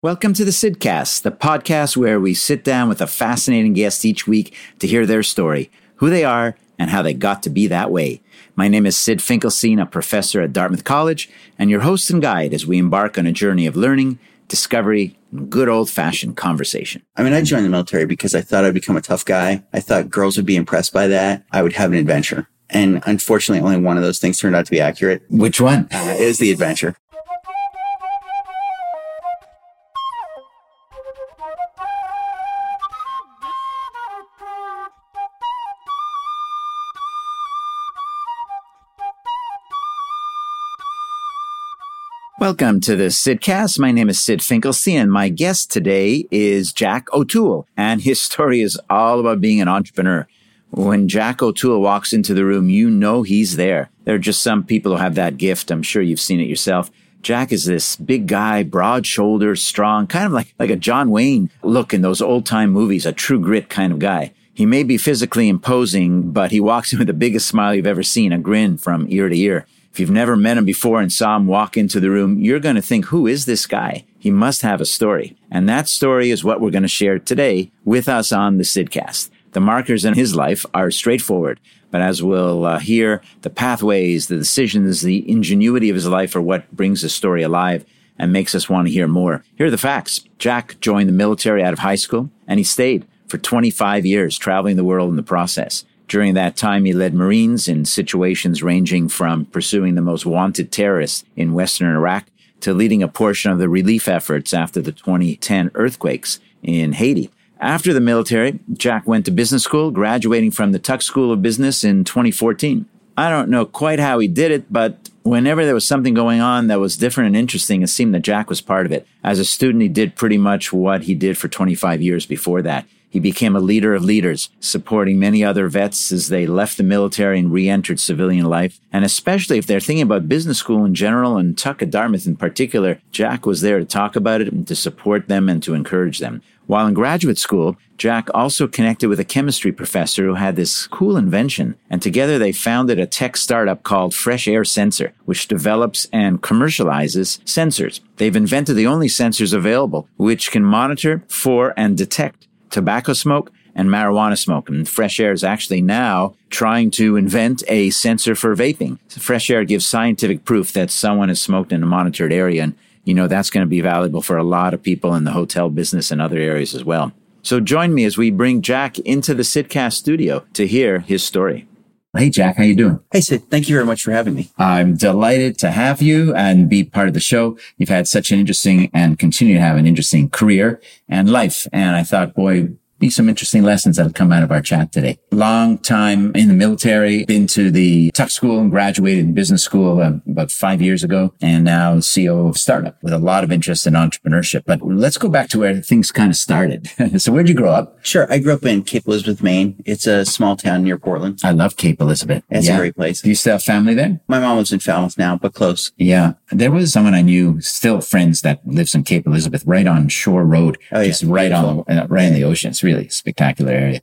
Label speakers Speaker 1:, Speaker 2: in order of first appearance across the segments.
Speaker 1: Welcome to the Sydcast, the podcast where we sit down with a fascinating guest each week to hear their story, who they are, and how they got to be that way. My name is Syd Finkelstein, a professor at Dartmouth College, and your host and guide as we embark on a journey of learning, discovery, and good old fashioned conversation.
Speaker 2: I mean, I joined the military because I thought I'd become a tough guy. I thought girls would be impressed by that. I would have an adventure. And unfortunately, only one of those things turned out to be accurate.
Speaker 1: Which one?
Speaker 2: Uh, was the adventure.
Speaker 1: Welcome to the Sydcast. My name is Syd Finkelstein, and my guest today is Jack O'Toole, and his story is all about being an entrepreneur. When Jack O'Toole walks into the room, you know he's there. There are just some people who have that gift. I'm sure you've seen it yourself. Jack is this big guy, broad shoulders, strong, kind of like, like a John Wayne look in those old time movies, a true grit kind of guy. He may be physically imposing, but he walks in with the biggest smile you've ever seen, a grin from ear to ear. If you've never met him before and saw him walk into the room, you're going to think, who is this guy? He must have a story. And that story is what we're going to share today with us on the Sydcast. The markers in his life are straightforward, but as we'll uh, hear, the pathways, the decisions, the ingenuity of his life are what brings the story alive and makes us want to hear more. Here are the facts. Jack joined the military out of high school and he stayed for 25 years, traveling the world in the process. During that time, he led Marines in situations ranging from pursuing the most wanted terrorists in Western Iraq to leading a portion of the relief efforts after the 2010 earthquakes in Haiti. After the military, Jack went to business school, graduating from the Tuck School of Business in 2014. I don't know quite how he did it, but whenever there was something going on that was different and interesting, it seemed that Jack was part of it. As a student, he did pretty much what he did for 25 years before that. He became a leader of leaders, supporting many other vets as they left the military and re-entered civilian life. And especially if they're thinking about business school in general and Tuck at Dartmouth in particular, Jack was there to talk about it and to support them and to encourage them. While in graduate school, Jack also connected with a chemistry professor who had this cool invention, and together they founded a tech startup called Fresh Air Sensor, which develops and commercializes sensors. They've invented the only sensors available, which can monitor for and detect tobacco smoke and marijuana smoke. And Fresh Air is actually now trying to invent a sensor for vaping. Fresh Air gives scientific proof that someone has smoked in a monitored area. And, you know, that's going to be valuable for a lot of people in the hotel business and other areas as well. So join me as we bring Jack into the Sydcast studio to hear his story. Hey, Jack, how you doing?
Speaker 2: Hey, Syd. Thank you very much for having me.
Speaker 1: I'm delighted to have you and be part of the show. You've had such an interesting and continue to have an interesting career and life. And I thought, boy, be some interesting lessons that'll come out of our chat today. Long time in the military, been to the Tuck School and graduated in business school uh, about five years ago, and now CEO of startup with a lot of interest in entrepreneurship. But let's go back to where things kind of started. so where'd you grow up?
Speaker 2: Sure. I grew up in Cape Elizabeth, Maine. It's a small town near Portland.
Speaker 1: I love Cape Elizabeth.
Speaker 2: It's yeah. a great place.
Speaker 1: Do you still have family there?
Speaker 2: My mom lives in Falmouth now, but close.
Speaker 1: Yeah. There was someone I knew, still friends that lives in Cape Elizabeth, right on Shore Road, oh, just right Beautiful. on, uh, right in the ocean. It's really spectacular area.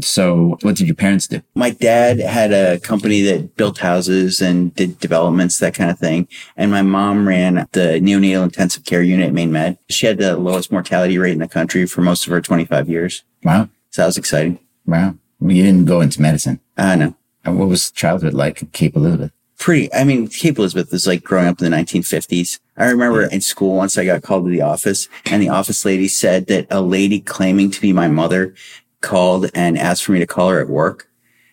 Speaker 1: So what did your parents do?
Speaker 2: My dad had a company that built houses and did developments, that kind of thing. And my mom ran the neonatal intensive care unit at Maine Med. She had the lowest mortality rate in the country for most of her 25 years.
Speaker 1: Wow.
Speaker 2: So that was exciting.
Speaker 1: Wow. You didn't go into medicine.
Speaker 2: Uh, know.
Speaker 1: And what was childhood like in Cape Elizabeth?
Speaker 2: Pretty, I mean, Cape Elizabeth is like growing up in the 1950s. I remember in school once I got called to the office and the office lady said that a lady claiming to be my mother called and asked for me to call her at work.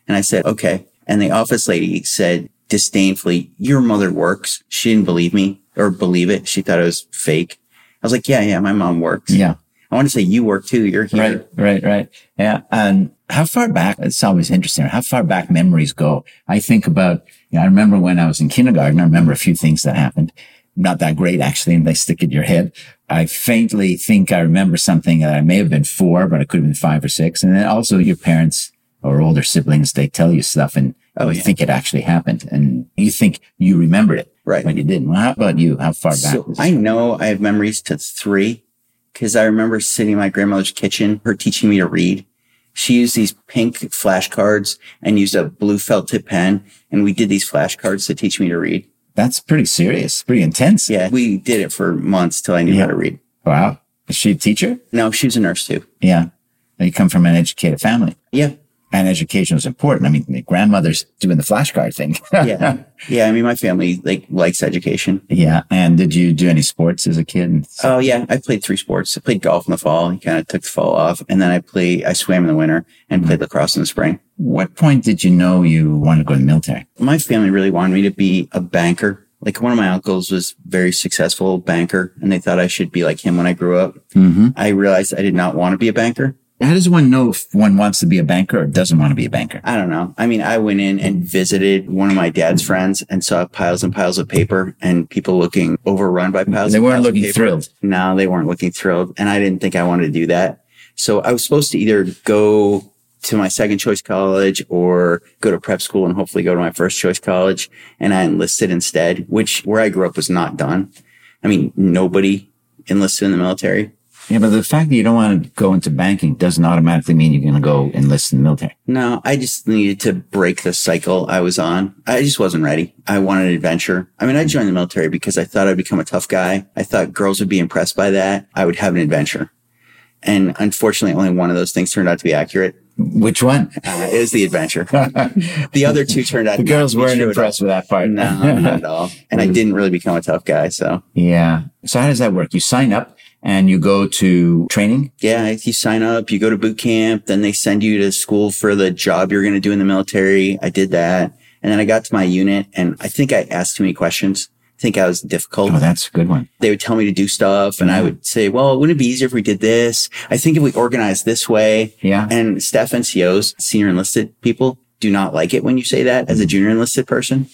Speaker 2: And I said, okay. And the office lady said disdainfully, your mother works. She didn't believe me or believe it. She thought it was fake. I was like, yeah, yeah, my mom works.
Speaker 1: Yeah.
Speaker 2: I want to say you work too. You're here.
Speaker 1: Right, right, right. Yeah. And how far back? It's always interesting. How far back memories go. I think about, you know, I remember when I was in kindergarten, I remember a few things that happened. Not that great, actually, and they stick in your head. I faintly think I remember something that I may have been four, but I could have been five or six. And then also your parents or older siblings, they tell you stuff and oh, you yeah. think it actually happened and you think you remembered it.
Speaker 2: Right.
Speaker 1: But you didn't. Well, how about you? How far back? So
Speaker 2: I know I have memories to three because I remember sitting in my grandmother's kitchen, her teaching me to read. She used these pink flashcards and used a blue felt tip pen. And we did these flashcards to teach me to read.
Speaker 1: That's pretty serious, pretty intense.
Speaker 2: Yeah. We did it for months till I knew yeah. how to read.
Speaker 1: Wow. Is she a teacher?
Speaker 2: No, she was a nurse too.
Speaker 1: Yeah. You come from an educated family.
Speaker 2: Yeah.
Speaker 1: And education is important. I mean, the grandmother's doing the flashcard thing.
Speaker 2: Yeah. yeah. I mean, my family like likes education.
Speaker 1: yeah. And did you do any sports as a kid?
Speaker 2: Oh yeah. I played three sports. I played golf in the fall. I kind of took the fall off. And then I play, I swam in the winter and played lacrosse in the spring.
Speaker 1: What point did you know you wanted to go to the military?
Speaker 2: My family really wanted me to be a banker. Like one of my uncles was very successful banker and they thought I should be like him when I grew up.
Speaker 1: Mm-hmm.
Speaker 2: I realized I did not want to be a banker.
Speaker 1: How does one know if one wants to be a banker or doesn't want to be a banker?
Speaker 2: I don't know. I mean, I went in and visited one of my dad's friends and saw piles and piles of paper and people looking overrun by piles.
Speaker 1: They weren't
Speaker 2: piles
Speaker 1: looking thrilled.
Speaker 2: No, they weren't looking thrilled. And I didn't think I wanted to do that. So I was supposed to either go to my second choice college or go to prep school and hopefully go to my first choice college. And I enlisted instead, which where I grew up was not done. I mean, nobody enlisted in the military.
Speaker 1: Yeah, but the fact that you don't want to go into banking doesn't automatically mean you're going to go enlist in the military.
Speaker 2: No, I just needed to break the cycle I was on. I just wasn't ready. I wanted adventure. I mean, I joined the military because I thought I'd become a tough guy. I thought girls would be impressed by that. I would have an adventure. And unfortunately, only one of those things turned out to be accurate.
Speaker 1: Which one?
Speaker 2: Uh, it was the adventure. The other two turned out
Speaker 1: the girls weren't impressed with that part.
Speaker 2: No, not at all. And I didn't really become a tough guy. So
Speaker 1: yeah. So how does that work? You sign up and you go to training.
Speaker 2: yeah, you sign up, you go to boot camp, then they send you to school for the job you're going to do in the military. I did that. And then I got to my unit and I think I asked too many questions. I think I was difficult.
Speaker 1: Oh, that's a good one.
Speaker 2: they would tell me to do stuff and I would say, well, wouldn't it be easier if we did this? I think if we organized this way
Speaker 1: Yeah.
Speaker 2: and staff NCOs, senior enlisted people do not like it when you say that as a mm-hmm. junior enlisted person.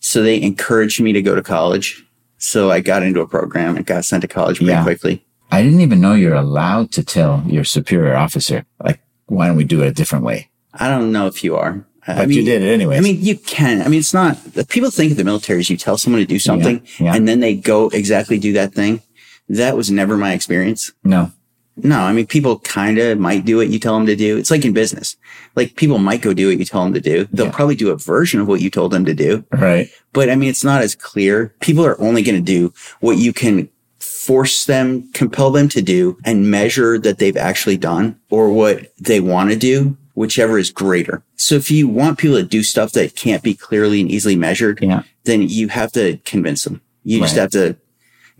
Speaker 2: So they encouraged me to go to college. So I got into a program and got sent to college pretty
Speaker 1: Yeah.
Speaker 2: quickly.
Speaker 1: I didn't even know you're allowed to tell your superior officer, like, why don't we do it a different way?
Speaker 2: I don't know if you are. I
Speaker 1: But
Speaker 2: mean,
Speaker 1: you did it anyway.
Speaker 2: I mean, you can. I mean, it's not, people think of the military as you tell someone to do something
Speaker 1: yeah.
Speaker 2: and then they go exactly do that thing. That was never my experience.
Speaker 1: no.
Speaker 2: No, I mean, people kind of might do what you tell them to do. It's like in business. Like people might go do what you tell them to do. They'll
Speaker 1: Yeah.
Speaker 2: probably do a version of what you told them to do.
Speaker 1: Right.
Speaker 2: But I mean, it's not as clear. People are only going to do what you can force them, compel them to do and measure that they've actually done or what they want to do, whichever is greater. So if you want people to do stuff that can't be clearly and easily measured,
Speaker 1: Yeah.
Speaker 2: then you have to convince them. You just have to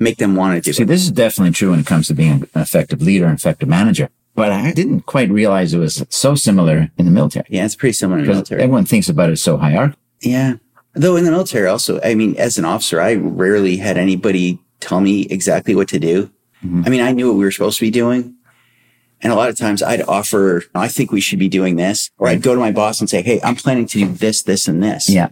Speaker 2: make them want to do it.
Speaker 1: See,
Speaker 2: it.
Speaker 1: this is definitely true when it comes to being an effective leader and effective manager. But I didn't quite realize it was so similar in the military.
Speaker 2: Yeah, it's pretty similar in the military.
Speaker 1: everyone thinks about it so hierarchical.
Speaker 2: Yeah. Though in the military also, I mean, as an officer, I rarely had anybody tell me exactly what to do. I mean, I knew what we were supposed to be doing. And a lot of times I'd offer, I think we should be doing this, or I'd go to my boss and say, Hey, I'm planning to do this, this, and this.
Speaker 1: Yeah.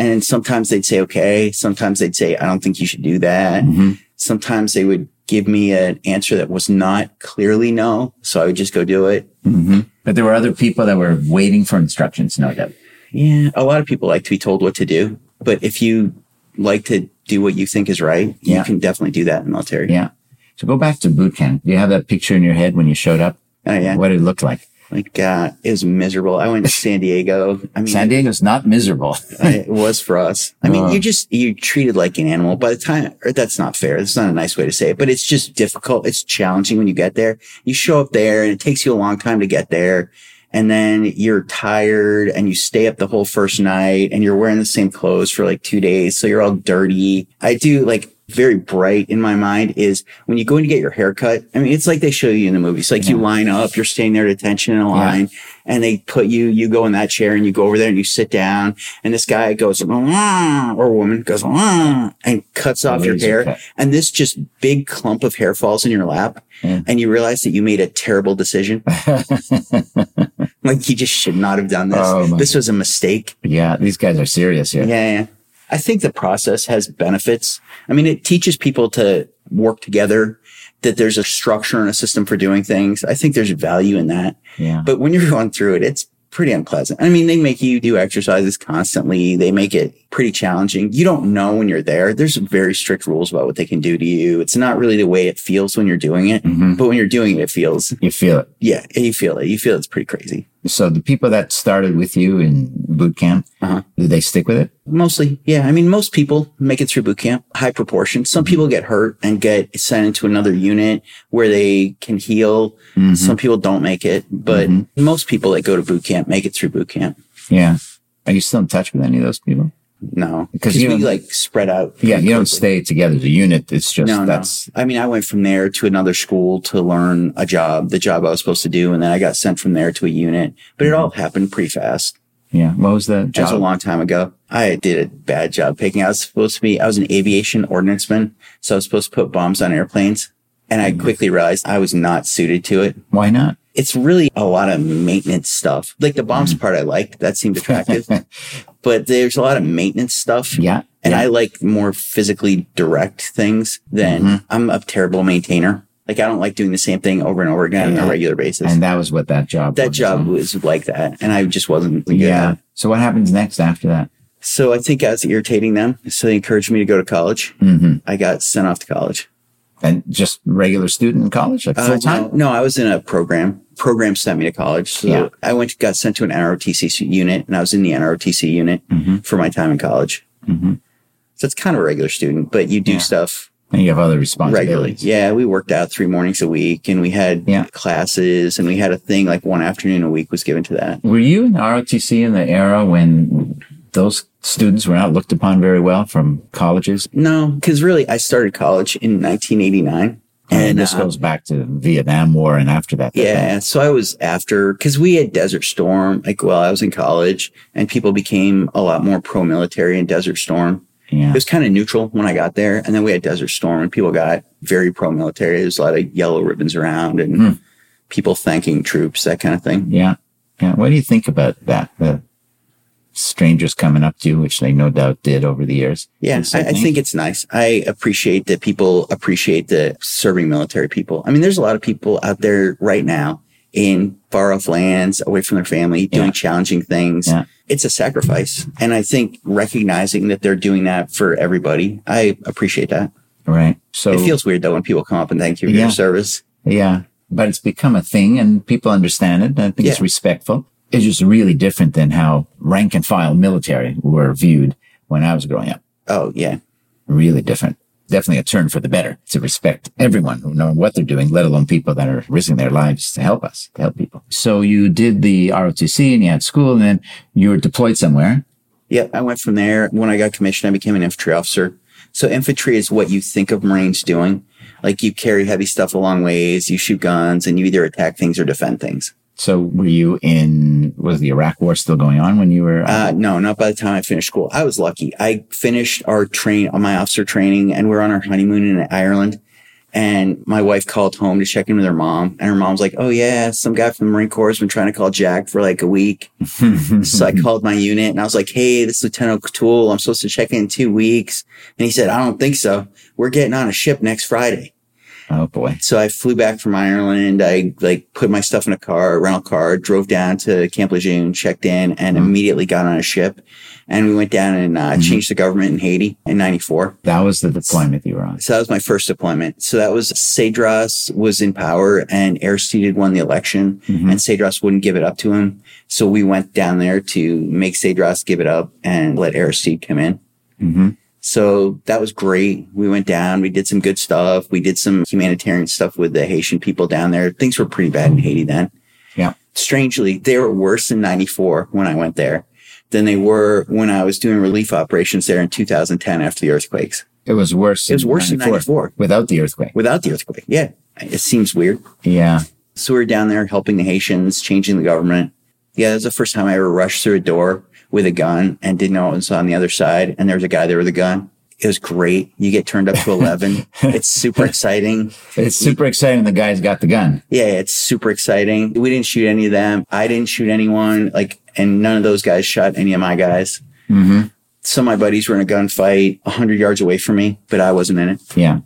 Speaker 2: And sometimes they'd say, okay. Sometimes they'd say, I don't think you should do that.
Speaker 1: Mm-hmm.
Speaker 2: Sometimes they would give me an answer that was not clearly no. So I would just go do it.
Speaker 1: hmm But there were other people that were waiting for instructions, no doubt.
Speaker 2: Yeah. A lot of people like to be told what to do, but if you like to do what you think is right,
Speaker 1: Yeah.
Speaker 2: you can definitely do that in the military.
Speaker 1: Yeah. So go back to boot camp. Do you have that picture in your head when you showed up?
Speaker 2: Oh, yeah.
Speaker 1: What it looked like?
Speaker 2: Like, uh, it was miserable. I went to San Diego. I mean,
Speaker 1: San Diego's not miserable.
Speaker 2: it was for us. I mean,
Speaker 1: Oh.
Speaker 2: you just, you're treated like an animal by the time, or that's not fair. That's not a nice way to say it, but it's just difficult. It's challenging when you get there. You show up there and it takes you a long time to get there. And then you're tired and you stay up the whole first night and you're wearing the same clothes for like two days. So you're all dirty. I do like very bright in my mind is when you go in to get your haircut. I mean, it's like they show you in the movies. Like you line up, you're staying there at attention in a line and they put you, you go in that chair and you go over there and you sit down and this guy goes, or woman goes, and cuts off your hair.
Speaker 1: cut.
Speaker 2: And this just big clump of hair falls in your lap
Speaker 1: Yeah.
Speaker 2: and you realize that you made a terrible decision. like you just should not have done this.
Speaker 1: Oh,
Speaker 2: this was a mistake.
Speaker 1: yeah, these guys are serious here.
Speaker 2: Yeah, yeah. I think the process has benefits. I mean, it teaches people to work together, that there's a structure and a system for doing things. I think there's value in that.
Speaker 1: Yeah.
Speaker 2: But when you're going through it, it's pretty unpleasant. I mean, they make you do exercises constantly. They make it pretty challenging. You don't know when you're there. There's very strict rules about what they can do to you. It's not really the way it feels when you're doing it,
Speaker 1: Mhm.
Speaker 2: but when you're doing it, it feels,
Speaker 1: You feel it.
Speaker 2: yeah, you feel it. You feel it's pretty crazy.
Speaker 1: So the people that started with you in boot camp,
Speaker 2: Uh-huh.
Speaker 1: did they stick with it?
Speaker 2: Mostly, yeah. I mean, most people make it through boot camp, high proportion. Some people get hurt and get sent into another unit where they can heal.
Speaker 1: Mm-hmm.
Speaker 2: Some people don't make it, but most people that go to boot camp make it through boot camp.
Speaker 1: Yeah. Are you still in touch with any of those people?
Speaker 2: No,
Speaker 1: Because you
Speaker 2: we like spread out.
Speaker 1: Yeah, you don't stay together as a unit. It's just
Speaker 2: No,
Speaker 1: that's
Speaker 2: no. I mean, I went from there to another school to learn a job, the job I was supposed to do, and then I got sent from there to a unit. But it all happened pretty fast.
Speaker 1: yeah. What was the
Speaker 2: That was a long time ago. I did a bad job picking. I was supposed to be, I was an aviation ordnanceman. So I was supposed to put bombs on airplanes. And I mm-hmm. quickly realized I was not suited to it.
Speaker 1: Why not?
Speaker 2: It's really a lot of maintenance stuff. Like the bombs mm. part I liked. That seemed attractive. but there's a lot of maintenance stuff.
Speaker 1: Yeah.
Speaker 2: And
Speaker 1: yeah.
Speaker 2: I like more physically direct things than
Speaker 1: Mm-hmm.
Speaker 2: I'm a terrible maintainer. Like I don't like doing the same thing over and over again
Speaker 1: Yeah.
Speaker 2: on a regular basis.
Speaker 1: and that was what that job
Speaker 2: that
Speaker 1: was,
Speaker 2: job was like that. And I just wasn't
Speaker 1: Yeah. So what happens next after that?
Speaker 2: So I think I was irritating them. So they encouraged me to go to college.
Speaker 1: hmm
Speaker 2: I got sent off to college.
Speaker 1: And just regular student in college, like
Speaker 2: Uh,
Speaker 1: full time?
Speaker 2: no, no, I was in a program. Program sent me to college. So
Speaker 1: Yeah.
Speaker 2: I went, got sent to an NROTC unit and I was in the NROTC unit
Speaker 1: Mhm.
Speaker 2: for my time in college.
Speaker 1: hmm
Speaker 2: So it's kind of a regular student, but you do
Speaker 1: Yeah.
Speaker 2: stuff
Speaker 1: And you have other
Speaker 2: regularly.
Speaker 1: responsibilities.
Speaker 2: Yeah. We worked out three mornings a week and we had
Speaker 1: Yeah.
Speaker 2: classes and we had a thing like one afternoon a week was given to that.
Speaker 1: Were you in ROTC in the era when those students were not looked upon very well from colleges?
Speaker 2: No, because really I started college in 1989.
Speaker 1: And
Speaker 2: And
Speaker 1: this
Speaker 2: uh,
Speaker 1: goes back to Vietnam War and after that.
Speaker 2: Yeah. So I was after, cause we had Desert Storm, like while I was in college and people became a lot more pro military in Desert Storm.
Speaker 1: Yeah.
Speaker 2: It was kind of neutral when I got there. And then we had Desert Storm and people got very pro military. There's a lot of yellow ribbons around and
Speaker 1: Hmm.
Speaker 2: people thanking troops, that kind of thing.
Speaker 1: Yeah. Yeah. What do you think about that? The strangers coming up to you, which they no doubt did over the years.
Speaker 2: Yeah. I, I think it's nice. I appreciate that people appreciate the serving military people. I mean, there's a lot of people out there right now in far off lands away from their family doing
Speaker 1: Yeah.
Speaker 2: challenging things.
Speaker 1: Yeah.
Speaker 2: It's a sacrifice. And I think recognizing that they're doing that for everybody, I appreciate that.
Speaker 1: Right. So
Speaker 2: it feels weird though when people come up and thank you for
Speaker 1: Yeah.
Speaker 2: your service.
Speaker 1: Yeah, but it's become a thing and people understand it. I think it's respectful. It's just really different than how rank and file military were viewed when I was growing up.
Speaker 2: Oh yeah.
Speaker 1: Really different. Definitely a turn for the better to respect everyone who know what they're doing, let alone people that are risking their lives to help us, to help people. So you did the ROTC and you had school and then you were deployed somewhere.
Speaker 2: Yeah, I went from there. When I got commissioned, I became an infantry officer. So infantry is what you think of Marines doing. Like you carry heavy stuff a long ways, you shoot guns, and you either attack things or defend things.
Speaker 1: So were you in, was the Iraq war still going on when you were?
Speaker 2: Uh, no, not by the time I finished school. I was lucky. I finished our train on my officer training and we are on our honeymoon in Ireland. And my wife called home to check in with her mom. And her mom's like, Oh yeah, some guy from the Marine Corps has been trying to call Jack for like a week. So I called my unit and I was like, Hey, this is Lieutenant Tool. I'm supposed to check in in two weeks. And he said, I don't think so. We're getting on a ship next Friday.
Speaker 1: Oh boy.
Speaker 2: So I flew back from Ireland. I like put my stuff in a car, a rental car, drove down to Camp Lejeune, checked in and immediately got on a ship. And we went down and uh, changed the government in Haiti in 94.
Speaker 1: That was the deployment you were on.
Speaker 2: So that was my first deployment. So that was Cedras was in power and Aristide had won the election
Speaker 1: Mhm.
Speaker 2: and Cedras wouldn't give it up to him. So we went down there to make Cedras give it up and let Aristide come in. So that was great. We went down, we did some good stuff. We did some humanitarian stuff with the Haitian people down there. Things were pretty bad in Haiti then.
Speaker 1: Yeah.
Speaker 2: Strangely, they were worse in 94 when I went there than they were when I was doing relief operations there in 2010 after the earthquakes.
Speaker 1: It was worse.
Speaker 2: It was worse in 94
Speaker 1: without the earthquake.
Speaker 2: without the earthquake. Yeah. It seems weird.
Speaker 1: Yeah.
Speaker 2: So we were down there helping the Haitians, changing the government. Yeah, that was the first time I ever rushed through a door with a gun and didn't know it was on the other side. And there was a guy there with a gun. It was great. You get turned up to 11. it's super exciting.
Speaker 1: It's super exciting. The guy's got the gun.
Speaker 2: Yeah, it's super exciting. We didn't shoot any of them. I didn't shoot anyone. Like, and none of those guys shot any of my guys.
Speaker 1: Mm-hmm.
Speaker 2: Some of my buddies were in a gunfight a hundred yards away from me, but I wasn't in it.
Speaker 1: Yeah.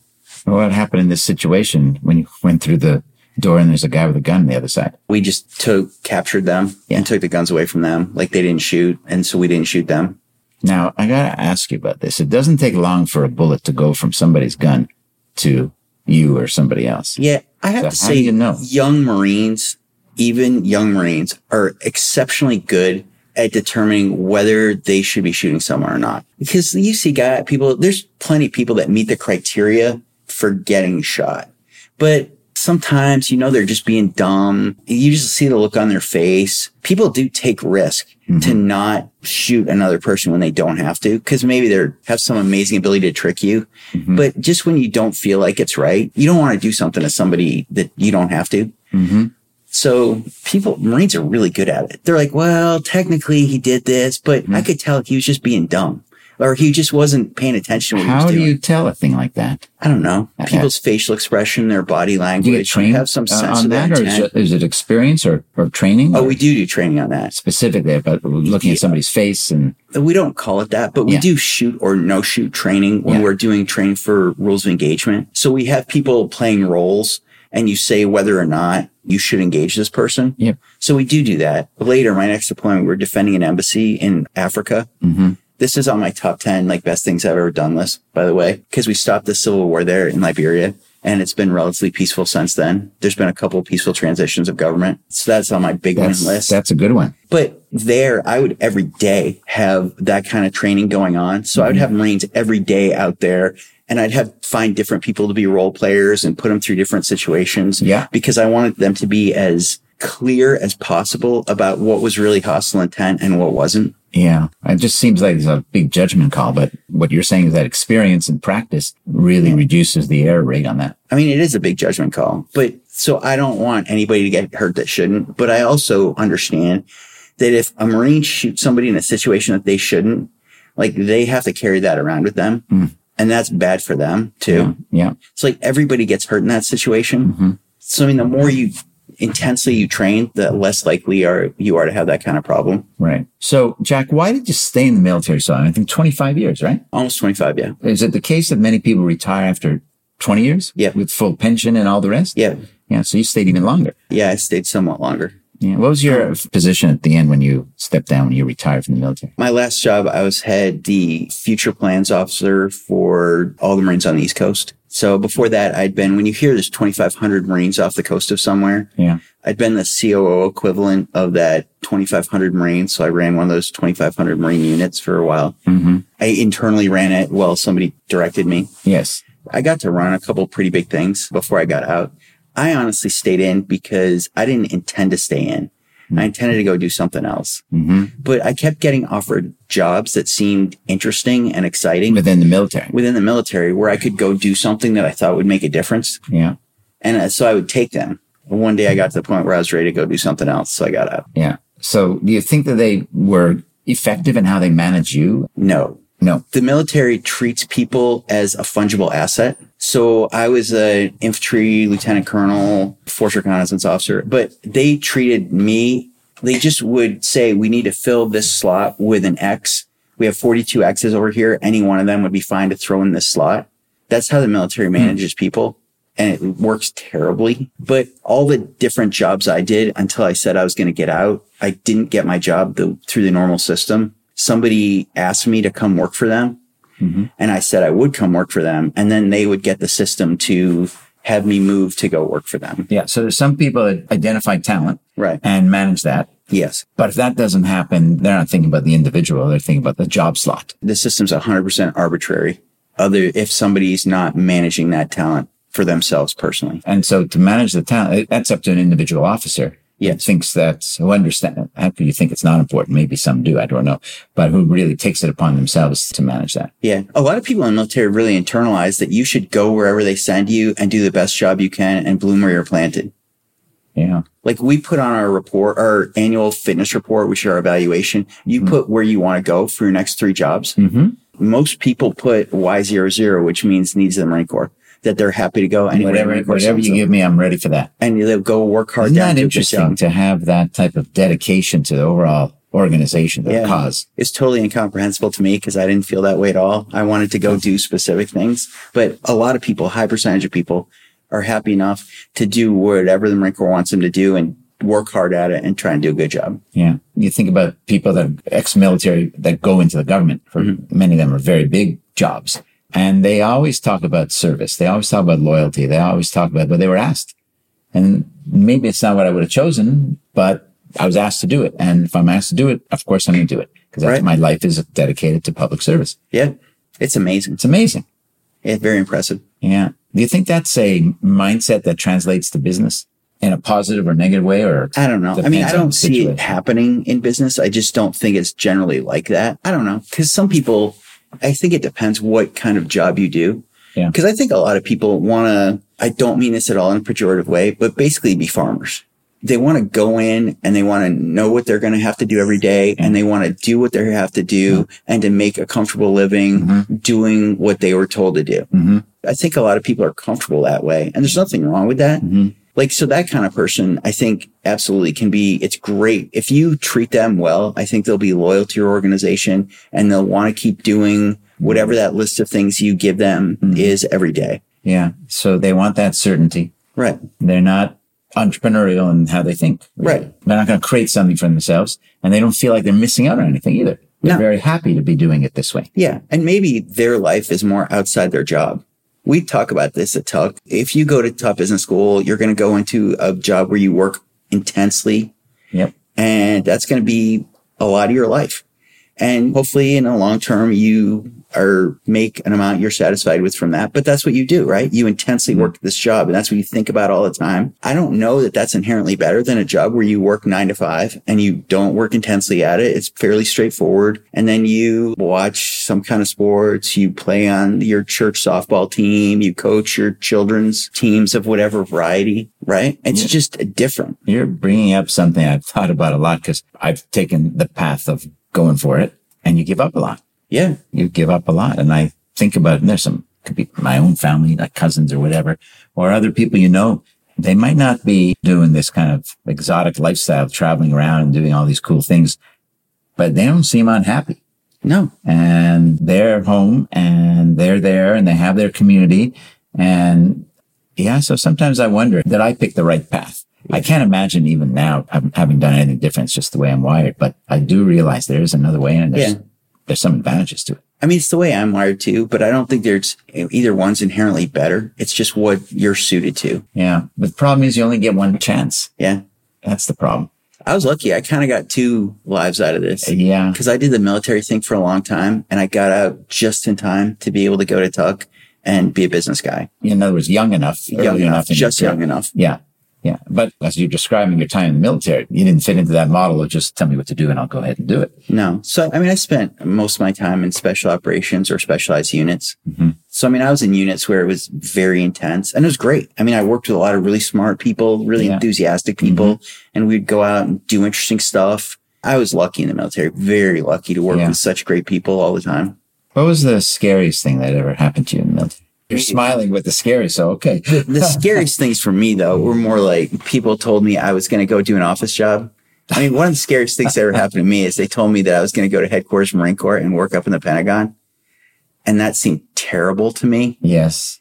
Speaker 1: Well, what happened in this situation when you went through the door and there's a guy with a gun on the other side?
Speaker 2: We just took, captured them
Speaker 1: Yeah.
Speaker 2: and took the guns away from them. Like they didn't shoot. And so we didn't shoot them.
Speaker 1: Now, I got to ask you about this. It doesn't take long for a bullet to go from somebody's gun to you or somebody else.
Speaker 2: Yeah, I have
Speaker 1: So
Speaker 2: to say,
Speaker 1: you know?
Speaker 2: young Marines even young Marines are exceptionally good at determining whether they should be shooting someone or not. Because you see guy people, there's plenty of people that meet the criteria for getting shot. But sometimes, you know, they're just being dumb. You just see the look on their face. People do take risk mm-hmm. to not shoot another person when they don't have to, because maybe they have some amazing ability to trick you. Mm-hmm. But just when you don't feel like it's right, you don't want to do something to somebody that you don't have to. Mm-hmm. So people, Marines are really good at it. They're like, well, technically he did this, but mm-hmm. I could tell he was just being dumb or he just wasn't paying attention.
Speaker 1: To How do you tell a thing like that?
Speaker 2: I don't know. People's facial expression, their body language. Do
Speaker 1: you train have some sense uh, on that, or is it, is it, experience or, or training?
Speaker 2: Oh,
Speaker 1: or
Speaker 2: we do do training on that
Speaker 1: specifically about looking yeah. at somebody's face and.
Speaker 2: We don't call it that, but we yeah. do shoot or no shoot training when yeah. we're doing training for rules of engagement. So we have people playing roles and you say whether or not you should engage this person.
Speaker 1: Yep.
Speaker 2: So we do do that. Later, my next deployment, we're defending an embassy in Africa. Mm-hmm. This is on my top 10, like best things I've ever done list, by the way, because we stopped the civil war there in Liberia and it's been relatively peaceful since then. There's been a couple of peaceful transitions of government. So that's on my big
Speaker 1: that's,
Speaker 2: win list.
Speaker 1: That's a good one.
Speaker 2: But there, I would every day have that kind of training going on. So mm-hmm. I would have Marines every day out there and I'd have find different people to be role players and put them through different situations.
Speaker 1: Yeah.
Speaker 2: Because I wanted them to be as clear as possible about what was really hostile intent and what wasn't.
Speaker 1: Yeah. It just seems like it's a big judgment call, but what you're saying is that experience and practice really yeah. reduces the error rate on that.
Speaker 2: I mean, it is a big judgment call, but so I don't want anybody to get hurt that shouldn't, but I also understand that if a Marine shoots somebody in a situation that they shouldn't, like they have to carry that around with them. Mm. And that's bad for them too.
Speaker 1: Yeah. yeah.
Speaker 2: It's like everybody gets hurt in that situation. Mm-hmm. So I mean, the more you intensely you train, the less likely are you are to have that kind of problem.
Speaker 1: Right. So, Jack, why did you stay in the military so long? I think 25 years, right?
Speaker 2: Almost 25, yeah.
Speaker 1: Is it the case that many people retire after 20 years?
Speaker 2: Yeah.
Speaker 1: With full pension and all the rest?
Speaker 2: Yeah.
Speaker 1: Yeah. So you stayed even longer.
Speaker 2: Yeah, I stayed somewhat longer.
Speaker 1: Yeah. What was your um, position at the end when you stepped down, when you retired from the military?
Speaker 2: My last job, I was head the future plans officer for all the Marines on the East Coast. So before that, I'd been, when you hear there's 2,500 Marines off the coast of somewhere,
Speaker 1: yeah,
Speaker 2: I'd been the COO equivalent of that 2,500 Marines. So I ran one of those 2,500 Marine units for a while. Mm-hmm. I internally ran it while somebody directed me.
Speaker 1: Yes.
Speaker 2: I got to run a couple pretty big things before I got out. I honestly stayed in because I didn't intend to stay in. Mm-hmm. I intended to go do something else. Mm-hmm. But I kept getting offered jobs that seemed interesting and exciting
Speaker 1: within the military.
Speaker 2: Within the military, where I could go do something that I thought would make a difference.
Speaker 1: Yeah.
Speaker 2: And uh, so I would take them. One day I got to the point where I was ready to go do something else. So I got out.
Speaker 1: Yeah. So do you think that they were effective in how they manage you?
Speaker 2: No.
Speaker 1: No.
Speaker 2: The military treats people as a fungible asset. So I was an infantry lieutenant colonel, force reconnaissance officer, but they treated me, they just would say, we need to fill this slot with an X. We have 42 X's over here. Any one of them would be fine to throw in this slot. That's how the military hmm. manages people. And it works terribly. But all the different jobs I did until I said I was going to get out, I didn't get my job the, through the normal system somebody asked me to come work for them. Mm-hmm. And I said I would come work for them. And then they would get the system to have me move to go work for them.
Speaker 1: Yeah. So there's some people that identify talent.
Speaker 2: Right.
Speaker 1: And manage that.
Speaker 2: Yes.
Speaker 1: But if that doesn't happen, they're not thinking about the individual. They're thinking about the job slot.
Speaker 2: The system's 100% arbitrary. Other, if somebody's not managing that talent for themselves personally.
Speaker 1: And so to manage the talent, that's up to an individual officer
Speaker 2: yeah.
Speaker 1: thinks that's who understand how could you think it's not important? Maybe some do, I don't know. But who really takes it upon themselves to manage that.
Speaker 2: Yeah. A lot of people in the military really internalize that you should go wherever they send you and do the best job you can and bloom where you're planted.
Speaker 1: Yeah.
Speaker 2: Like we put on our report, our annual fitness report, which is our evaluation. You mm-hmm. put where you want to go for your next three jobs. Mm-hmm. Most people put Y00, which means needs of the Marine Corps that they're happy to go
Speaker 1: anywhere. Whatever, whatever you give me, I'm ready for that.
Speaker 2: And they'll go work hard.
Speaker 1: Isn't that interesting to have that type of dedication to the overall organization, the yeah. cause?
Speaker 2: It's totally incomprehensible to me because I didn't feel that way at all. I wanted to go do specific things, but a lot of people, high percentage of people are happy enough to do whatever the Marine Corps wants them to do and work hard at it and try and do a good job.
Speaker 1: Yeah. You think about people that are ex-military that go into the government for mm-hmm. many of them are very big jobs and they always talk about service. They always talk about loyalty. They always talk about, but they were asked, And maybe it's not what I would have chosen, but I was asked to do it. And if I'm asked to do it, of course I'm going to do it because
Speaker 2: Right.
Speaker 1: my life is dedicated to public service.
Speaker 2: Yeah. It's amazing.
Speaker 1: It's amazing.
Speaker 2: It's very impressive.
Speaker 1: Yeah. Do you think that's a mindset that translates to business in a positive or negative way or?
Speaker 2: I don't know. I mean, I don't see
Speaker 1: situation.
Speaker 2: it happening in business. I just don't think it's generally like that. I don't know. Cause some people, I think it depends what kind of job you do.
Speaker 1: Yeah.
Speaker 2: Cause I think a lot of people want to, I don't mean this at all in a pejorative way, but basically be farmers. They want to go in and they want to know what they're going to have to do every day and they want to do what they have to do and to make a comfortable living doing what they were told to do.
Speaker 1: Mm-hmm.
Speaker 2: I think a lot of people are comfortable that way and there's nothing wrong with that.
Speaker 1: Mm-hmm.
Speaker 2: Like, so that kind of person, I think absolutely can be, it's great. If you treat them well, I think they'll be loyal to your organization and they'll want to keep doing whatever that list of things you give them is every day.
Speaker 1: Yeah. So they want that certainty.
Speaker 2: Right.
Speaker 1: They're not entrepreneurial in how they think.
Speaker 2: Right.
Speaker 1: They're not going to create something for themselves and they don't feel like they're missing out on anything either. They're
Speaker 2: No.
Speaker 1: very happy to be doing it this way.
Speaker 2: Yeah. And maybe their life is more outside their job. We talk about this at Tuck. If you go to top business school, you're going to go into a job where you work intensely
Speaker 1: Yep.
Speaker 2: and that's going to be a lot of your life. And hopefully in the long term, you are make an amount you're satisfied with from that. But that's what you do, right? You intensely mm-hmm. work this job and that's what you think about all the time. I don't know that that's inherently better than a job where you work nine to five and you don't work intensely at it. It's fairly straightforward. And then you watch some kind of sports. You play on your church softball team. You coach your children's teams of whatever variety, right? It's
Speaker 1: Yeah.
Speaker 2: just different.
Speaker 1: You're bringing up something I've thought about a lot because I've taken the path of going for it and you give up a lot.
Speaker 2: Yeah.
Speaker 1: You give up a lot. And I think about, and there's some, could be my own family, like cousins or whatever, or other people you know. They might not be doing this kind of exotic lifestyle, traveling around and doing all these cool things, but they don't seem unhappy.
Speaker 2: No.
Speaker 1: and they're home and they're there and they have their community. And yeah, so sometimes I wonder that I picked the right path. I can't imagine even now having done anything different. It's just the way I'm wired, but I do realize there is another way and there's,
Speaker 2: Yeah.
Speaker 1: there's some advantages to it.
Speaker 2: I mean, it's the way I'm wired too, but I don't think there's either one's inherently better. It's just what you're suited to.
Speaker 1: Yeah. But the problem is you only get one chance.
Speaker 2: Yeah.
Speaker 1: That's the problem.
Speaker 2: I was lucky. I kind of got two lives out of this
Speaker 1: Yeah.
Speaker 2: because I did the military thing for a long time and I got out just in time to be able to go to Tuck and be a business guy.
Speaker 1: In other words, young enough,
Speaker 2: Young
Speaker 1: early
Speaker 2: enough, just young enough.
Speaker 1: Yeah. Yeah. But as you're describing your time in the military, you didn't fit into that model of just tell me what to do and I'll go ahead and do it.
Speaker 2: No. So, I mean, I spent most of my time in special operations or specialized units.
Speaker 1: Mhm.
Speaker 2: So, I mean, I was in units where it was very intense and it was great. I mean, I worked with a lot of really smart people, really
Speaker 1: Yeah.
Speaker 2: enthusiastic people, and we'd go out and do interesting stuff. I was lucky in the military, very lucky to work
Speaker 1: Yeah.
Speaker 2: with such great people all the time.
Speaker 1: What was the scariest thing that ever happened to you in the military? You're smiling with the scary, so okay.
Speaker 2: The scariest things for me, though, were more like people told me I was going to go do an office job. I mean, one of the scariest things that ever happened to me is they told me that I was going to go to headquarters Marine Corps and work up in the Pentagon. And that seemed terrible to me.
Speaker 1: yes.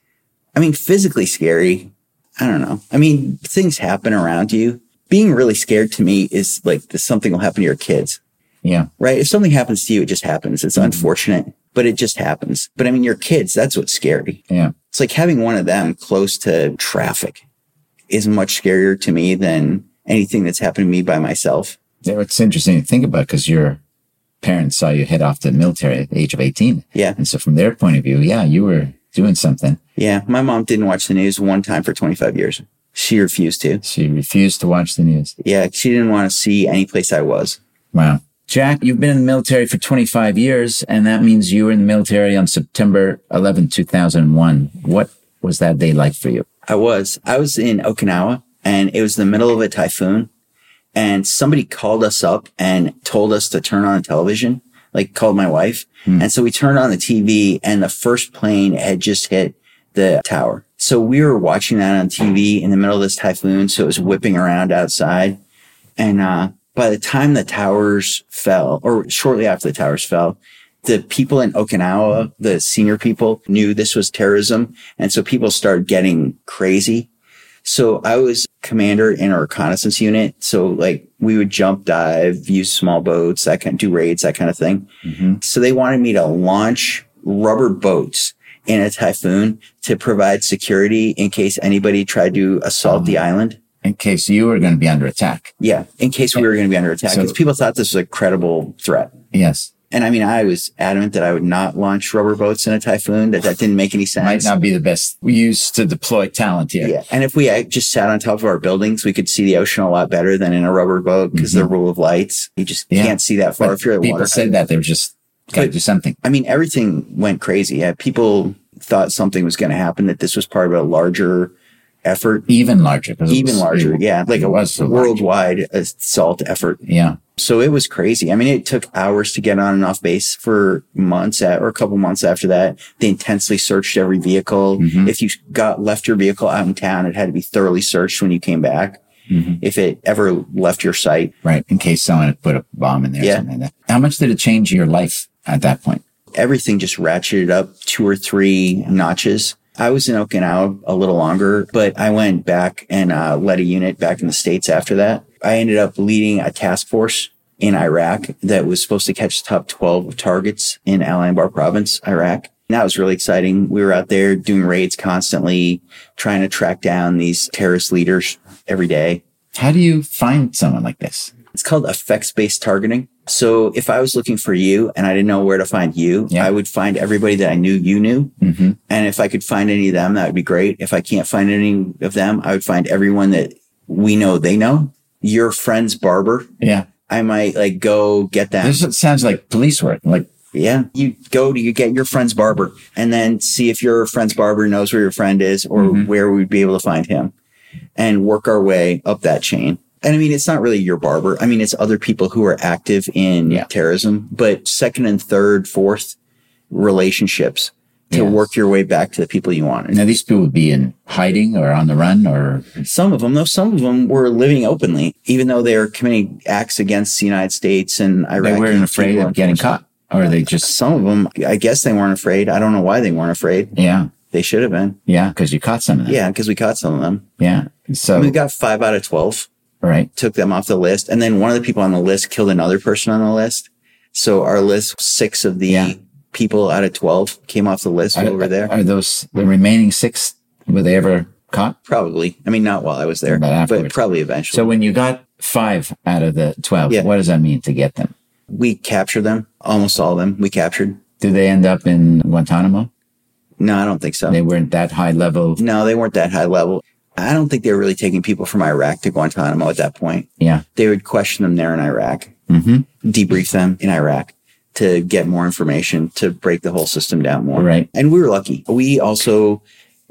Speaker 2: I mean, physically scary. I don't know. I mean, things happen around you. Being really scared to me is like this, something will happen to your kids,
Speaker 1: Yeah.
Speaker 2: right? If something happens to you, it just happens. It's mm-hmm. unfortunate, but it just happens. But I mean, your kids, that's what's scary.
Speaker 1: Yeah.
Speaker 2: It's like having one of them close to traffic is much scarier to me than anything that's happened to me by myself.
Speaker 1: Yeah, It's interesting to think about because your parents saw you head off to the military at the age of 18.
Speaker 2: Yeah.
Speaker 1: And so from their point of view, yeah, you were doing something.
Speaker 2: Yeah. My mom didn't watch the news one time for 25 years. She refused to.
Speaker 1: She refused to watch the news.
Speaker 2: Yeah. She didn't want to see any place I was.
Speaker 1: Wow. Jack, you've been in the military for 25 years, and that means you were in the military on September 11, 2001. What was that day like for you?
Speaker 2: I was. I was in Okinawa and it was the middle of a typhoon and somebody called us up and told us to turn on the television, like called my wife. And so we turned on the TV and the first plane had just hit the tower. So we were watching that on TV in the middle of this typhoon. So it was whipping around outside. And, uh, by the time the towers fell or shortly after the towers fell, the people in Okinawa, the senior people knew this was terrorism. And so people started getting crazy. So I was commander in a reconnaissance unit. So like we would jump dive, use small boats, that kind do raids, that kind of thing. Mm-hmm. So they wanted me to launch rubber boats in a typhoon to provide security in case anybody tried to assault the um, island.
Speaker 1: In case you were going to be under attack.
Speaker 2: Yeah, in case we were going to be under attack.
Speaker 1: So-
Speaker 2: Because people thought this was a credible threat.
Speaker 1: Yes.
Speaker 2: And I mean, I was adamant that I would not launch rubber boats in a typhoon, that that didn't make any sense.
Speaker 1: Might not be the best use to deploy talent here.
Speaker 2: Yeah. And if we just sat on top of our buildings, we could see the ocean a lot better than in a rubber boat because the rule of lights, you just
Speaker 1: Mm-hmm. Yeah.
Speaker 2: can't see that far
Speaker 1: But
Speaker 2: if you're at
Speaker 1: people
Speaker 2: water.
Speaker 1: said that they were just got to do something.
Speaker 2: I mean, everything went crazy. Yeah, people thought something was going to happen, that this was part of a larger effort,
Speaker 1: Even larger.
Speaker 2: even
Speaker 1: was-
Speaker 2: larger.
Speaker 1: it-
Speaker 2: yeah, like
Speaker 1: it
Speaker 2: a
Speaker 1: was so large.
Speaker 2: worldwide assault effort.
Speaker 1: Yeah.
Speaker 2: So it was crazy. I mean, it took hours to get on and off base for months at, or a couple months after that. They intensely searched every vehicle.
Speaker 1: Mhm.
Speaker 2: If you got left your vehicle out in town, it had to be thoroughly searched when you came back.
Speaker 1: Mhm.
Speaker 2: If it ever left your site,
Speaker 1: Right. In case someone had put a bomb in there. or
Speaker 2: Yeah.
Speaker 1: Something like that. How much did it change your life at that point?
Speaker 2: everything just ratcheted up two or three notches. I was in Okinawa a little longer, but I went back and uh, led a unit back in the States after that. I ended up leading a task force in Iraq that was supposed to catch the top 12 targets in Al Anbar province, Iraq. And that was really exciting. We were out there doing raids constantly, trying to track down these terrorist leaders every day.
Speaker 1: How do you find someone like this?
Speaker 2: It's called effects based targeting. So if I was looking for you and I didn't know where to find you,
Speaker 1: Yeah.
Speaker 2: I would find everybody that I knew you knew.
Speaker 1: Mm-hmm.
Speaker 2: And if I could find any of them, that would be great. If I can't find any of them, I would find everyone that we know they know. Your friend's barber.
Speaker 1: Yeah.
Speaker 2: I might like go get them.
Speaker 1: This sounds like police work. Like,
Speaker 2: yeah. You go to you get your friend's barber and then see if your friend's barber knows where your friend is or
Speaker 1: Mhm.
Speaker 2: where we'd be able to find him and work our way up that chain. And I mean, it's not really your barber. I mean, it's other people who are active in
Speaker 1: Yeah.
Speaker 2: terrorism, but second and third, fourth relationships to
Speaker 1: Yes.
Speaker 2: work your way back to the people you want.
Speaker 1: now these people would be in hiding or on the run or
Speaker 2: Some of them, though, some of them were living openly, even though they were committing acts against the United States and Iraq.
Speaker 1: they weren't afraid of getting caught or they just,
Speaker 2: Some of them, I guess they weren't afraid. I don't know why they weren't afraid.
Speaker 1: yeah.
Speaker 2: They should have been.
Speaker 1: Yeah. Cause you caught some of them.
Speaker 2: Yeah, because we caught some of them.
Speaker 1: Yeah. So,
Speaker 2: we got five out of 12,
Speaker 1: right.
Speaker 2: took them off the list. And then one of the people on the list killed another person on the list. So our list, six of the
Speaker 1: Yeah.
Speaker 2: people out of 12 came off the list
Speaker 1: Are,
Speaker 2: over there.
Speaker 1: are those the remaining six? Were they ever caught?
Speaker 2: probably. I mean, not while I was there,
Speaker 1: But
Speaker 2: but, probably eventually.
Speaker 1: So when you got five out of the 12,
Speaker 2: Yeah.
Speaker 1: what does that mean to get them?
Speaker 2: we captured them, almost all of them. We captured.
Speaker 1: Did they end up in Guantanamo?
Speaker 2: No, I don't think so.
Speaker 1: They weren't that high level.
Speaker 2: No, they weren't that high level. I don't think they were really taking people from Iraq to Guantanamo at that point.
Speaker 1: Yeah.
Speaker 2: They would question them there in Iraq,
Speaker 1: hmm
Speaker 2: debrief them in Iraq to get more information to break the whole system down more.
Speaker 1: Right.
Speaker 2: And we were lucky. We also,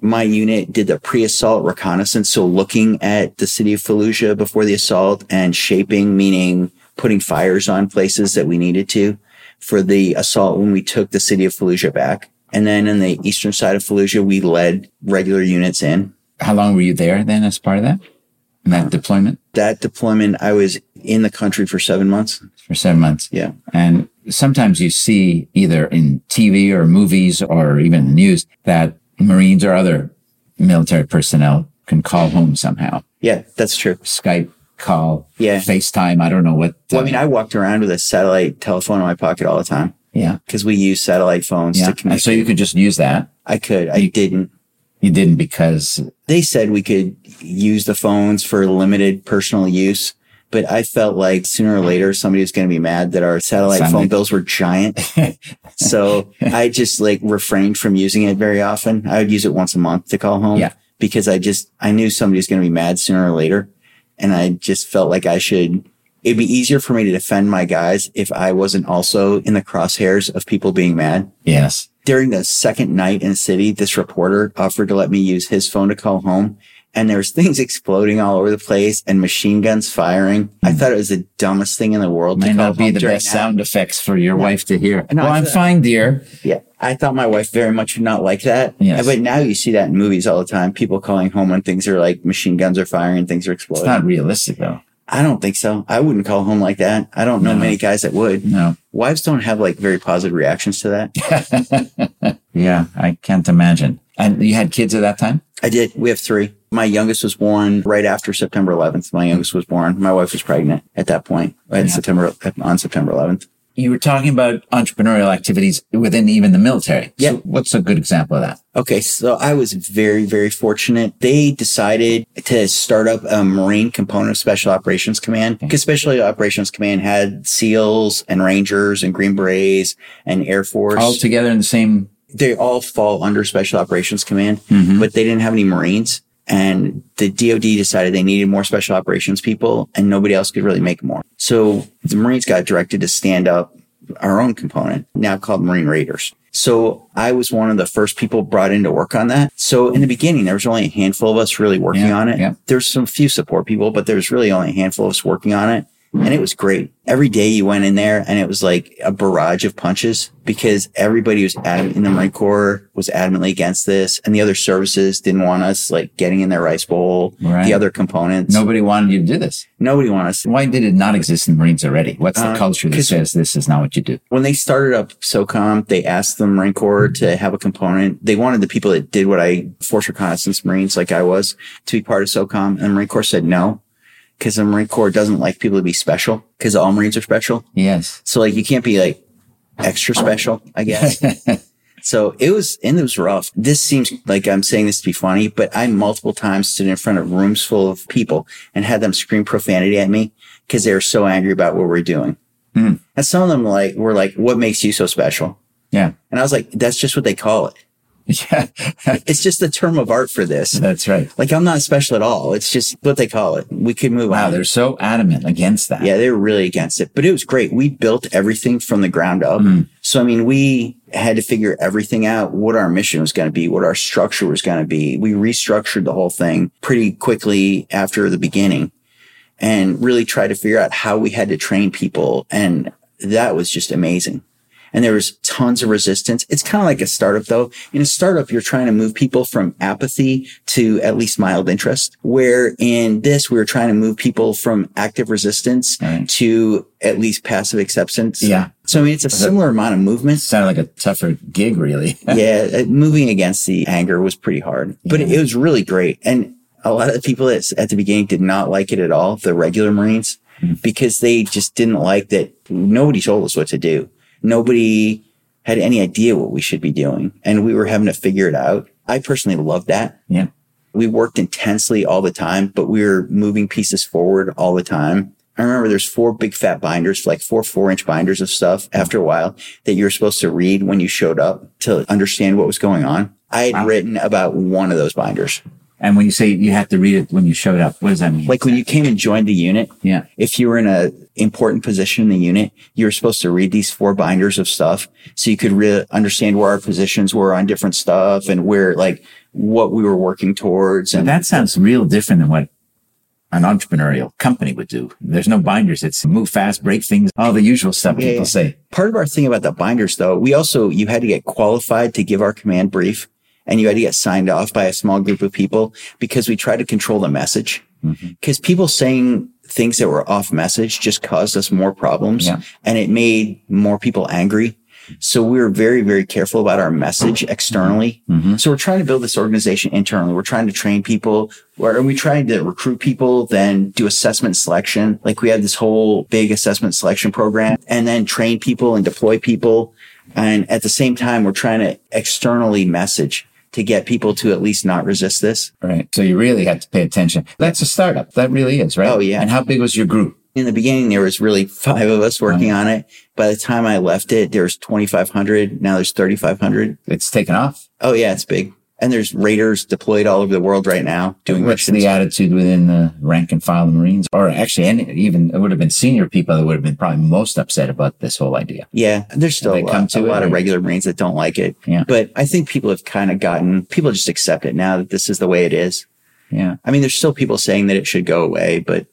Speaker 2: my unit did the pre-assault reconnaissance. So looking at the city of Fallujah before the assault and shaping, meaning putting fires on places that we needed to for the assault when we took the city of Fallujah back. And then in the eastern side of Fallujah, we led regular units in.
Speaker 1: How long were you there then as part of that? In that deployment
Speaker 2: That deployment, I was in the country for seven months.
Speaker 1: for seven months.
Speaker 2: Yeah.
Speaker 1: And sometimes you see either in TV or movies or even the news that Marines or other military personnel can call home somehow.
Speaker 2: Yeah, that's true.
Speaker 1: Skype call,
Speaker 2: Yeah.
Speaker 1: FaceTime. I don't know what.
Speaker 2: Well, I mean, I walked around with a satellite telephone in my pocket all the time
Speaker 1: yeah.
Speaker 2: because we use satellite phones
Speaker 1: Yeah.
Speaker 2: to
Speaker 1: And
Speaker 2: communicate.
Speaker 1: so you could just use that.
Speaker 2: I could. I didn't.
Speaker 1: You didn't because
Speaker 2: They said we could use the phones for limited personal use, but I felt like sooner or later somebody was going to be mad that our satellite
Speaker 1: Sound
Speaker 2: phone bills were giant. so I just like refrained from using it very often. I would use it once a month to call home
Speaker 1: Yeah.
Speaker 2: because I just, I knew somebody was going to be mad sooner or later. And I just felt like I should, it'd be easier for me to defend my guys if I wasn't also in the crosshairs of people being mad
Speaker 1: yes.
Speaker 2: During the second night in the city, this reporter offered to let me use his phone to call home. And there was things exploding all over the place and machine guns firing. I thought it was the dumbest thing in the world.
Speaker 1: Hmm. Might not be the best
Speaker 2: that.
Speaker 1: sound effects for your wife to hear.
Speaker 2: No,
Speaker 1: well, I'm fine, dear.
Speaker 2: Yeah. I thought my wife very much would not like that.
Speaker 1: Yes.
Speaker 2: But now you see that in movies all the time. People calling home when things are like machine guns are firing things are exploding.
Speaker 1: It's not realistic though.
Speaker 2: I don't think so. I wouldn't call home like that. I don't know
Speaker 1: No.
Speaker 2: many guys that would.
Speaker 1: No.
Speaker 2: Wives don't have like very positive reactions to that.
Speaker 1: yeah, I can't imagine. And you had kids at that time?
Speaker 2: I did. We have three. My youngest was born right after September 11th. My youngest was born. My wife was pregnant at that point at
Speaker 1: Yeah.
Speaker 2: September on September 11th.
Speaker 1: You were talking about entrepreneurial activities within even the military.
Speaker 2: Yeah.
Speaker 1: So what's a good example of that?
Speaker 2: Okay, so I was very, very fortunate. They decided to start up a Marine component of Special Operations Command because Special Operations Command had SEALs and Rangers and Green Berets and Air Force.
Speaker 1: All together in the same.
Speaker 2: they all fall under Special Operations Command,
Speaker 1: Mhm.
Speaker 2: but they didn't have any Marines. And the DoD decided they needed more Special Operations people, and nobody else could really make more. So the Marines got directed to stand up our own component, now called Marine Raiders. So I was one of the first people brought in to work on that. So in the beginning, there was only a handful of us really working
Speaker 1: Yeah,
Speaker 2: on it.
Speaker 1: yeah.
Speaker 2: There's some few support people, but there's really only a handful of us working on it. And it was great. Every day you went in there and it was like a barrage of punches because everybody was adamant in the Marine Corps was adamantly against this and the other services didn't want us like getting in their rice bowl.
Speaker 1: Right.
Speaker 2: The other components.
Speaker 1: Nobody wanted you to do this.
Speaker 2: Nobody wanted us.
Speaker 1: Why did it not exist in the Marines already? What's the
Speaker 2: Uh,
Speaker 1: culture that says this is not what you do?
Speaker 2: When they started up SOCOM, they asked the Marine Corps to have a component. They wanted the people that did what I, Force Reconnaissance Marines, like I was, to be part of SOCOM. And the Marine Corps said no, because the Marine Corps doesn't like people to be special, because all Marines are special.
Speaker 1: Yes.
Speaker 2: So like you can't be like extra special, I guess. so it was, and it was rough. This seems like I'm saying this to be funny, but I multiple times stood in front of rooms full of people and had them scream profanity at me because they were so angry about what we're doing.
Speaker 1: Hmm.
Speaker 2: And some of them like were like, "What makes you so special?"
Speaker 1: yeah.
Speaker 2: And I was like, "That's just what they call it.
Speaker 1: Yeah.
Speaker 2: It's just the term of art for this.
Speaker 1: That's right.
Speaker 2: Like I'm not special at all. It's just what they call it. We could move
Speaker 1: Wow.
Speaker 2: on."
Speaker 1: They're so adamant against that.
Speaker 2: Yeah, they were really against it, but it was great. We built everything from the ground up.
Speaker 1: Mm.
Speaker 2: So, I mean, we had to figure everything out, what our mission was going to be, what our structure was going to be. We restructured the whole thing pretty quickly after the beginning and really tried to figure out how we had to train people. And that was just amazing. And there was tons of resistance. It's kind of like a startup though. In a startup, you're trying to move people from apathy to at least mild interest. Where in this, we were trying to move people from active resistance
Speaker 1: Right.
Speaker 2: to at least passive acceptance.
Speaker 1: Yeah.
Speaker 2: So I mean, it's a similar amount of movement.
Speaker 1: Sounded like a tougher gig, really.
Speaker 2: yeah, uh, moving against the anger was pretty hard, but
Speaker 1: Yeah.
Speaker 2: it was really great. And a lot of the people at, at the beginning did not like it at all, the regular Marines,
Speaker 1: Hmm.
Speaker 2: because they just didn't like that nobody told us what to do. Nobody had any idea what we should be doing, and we were having to figure it out. I personally loved that.
Speaker 1: yeah.
Speaker 2: We worked intensely all the time, but we were moving pieces forward all the time. I remember there's four big fat binders, like four four inch binders of stuff after a while that you were supposed to read when you showed up to understand what was going on. I had
Speaker 1: Wow.
Speaker 2: written about one of those binders.
Speaker 1: And when you say you had to read it when you showed up, what does that mean?
Speaker 2: Like when you came and joined the unit,
Speaker 1: yeah.
Speaker 2: if you were in a important position in the unit, you were supposed to read these four binders of stuff so you could really understand where our positions were on different stuff and where like what we were working towards. And
Speaker 1: that sounds real different than what an entrepreneurial company would do. There's no binders. It's move fast, break things, all the usual stuff
Speaker 2: Yeah,
Speaker 1: people
Speaker 2: yeah.
Speaker 1: say.
Speaker 2: part of our thing about the binders though, we also, you had to get qualified to give our command brief and you had to get signed off by a small group of people because we tried to control the message.
Speaker 1: Mhm.
Speaker 2: Because people saying things that were off message just caused us more problems
Speaker 1: Yeah.
Speaker 2: and it made more people angry. So we were very, very careful about our message externally.
Speaker 1: Mhm.
Speaker 2: So we're trying to build this organization internally. We're trying to train people. Or are we trying to recruit people, then do assessment selection. Like we had this whole big assessment selection program and then train people and deploy people. And at the same time, we're trying to externally message to get people to at least not resist this.
Speaker 1: Right. So you really had to pay attention. That's a startup. That really is, right?
Speaker 2: Oh, yeah.
Speaker 1: And how big was your group?
Speaker 2: In the beginning, there was really five of us working uh-huh. on it. By the time I left it, there was 2,500. Now there's 3,500.
Speaker 1: It's taken off.
Speaker 2: Oh yeah, it's big. And there's raiders deployed all over the world right now doing
Speaker 1: What's
Speaker 2: missions.
Speaker 1: the attitude within the rank and file of Marines? Or actually, any, even it would have been senior people that would have been probably most upset about this whole idea.
Speaker 2: Yeah, there's still a
Speaker 1: come
Speaker 2: lot,
Speaker 1: to
Speaker 2: a lot of regular Marines that don't like it.
Speaker 1: Yeah.
Speaker 2: But I think people have kind of gotten, people just accept it now that this is the way it is.
Speaker 1: Yeah.
Speaker 2: I mean, there's still people saying that it should go away, but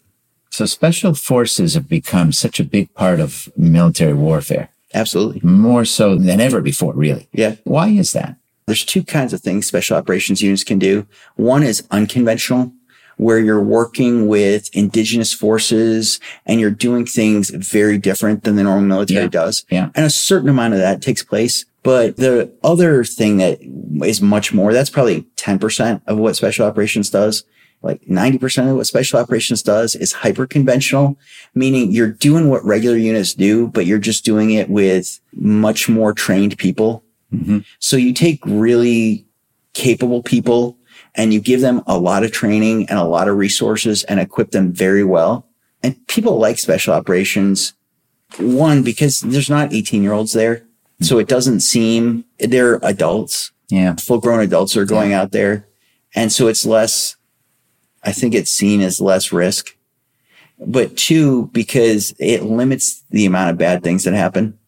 Speaker 1: So special forces have become such a big part of military warfare,
Speaker 2: absolutely.
Speaker 1: more so than ever before, really.
Speaker 2: Yeah.
Speaker 1: Why is that?
Speaker 2: There's two kinds of things special operations units can do. One is unconventional, where you're working with indigenous forces and you're doing things very different than the normal military
Speaker 1: Yeah.
Speaker 2: does.
Speaker 1: Yeah.
Speaker 2: And a certain amount of that takes place. But the other thing that is much more, that's probably 10% of what special operations does like 90% of what special operations does is hyper conventional, meaning you're doing what regular units do, but you're just doing it with much more trained people.
Speaker 1: Mm-hmm.
Speaker 2: So you take really capable people and you give them a lot of training and a lot of resources and equip them very well. And people like special operations. One, because there's not 18 year olds there. So it doesn't seem they're adults,
Speaker 1: Yeah.
Speaker 2: full grown adults are going out there. And so it's less, I think it's seen as less risk. But two, because it limits the amount of bad things that happen.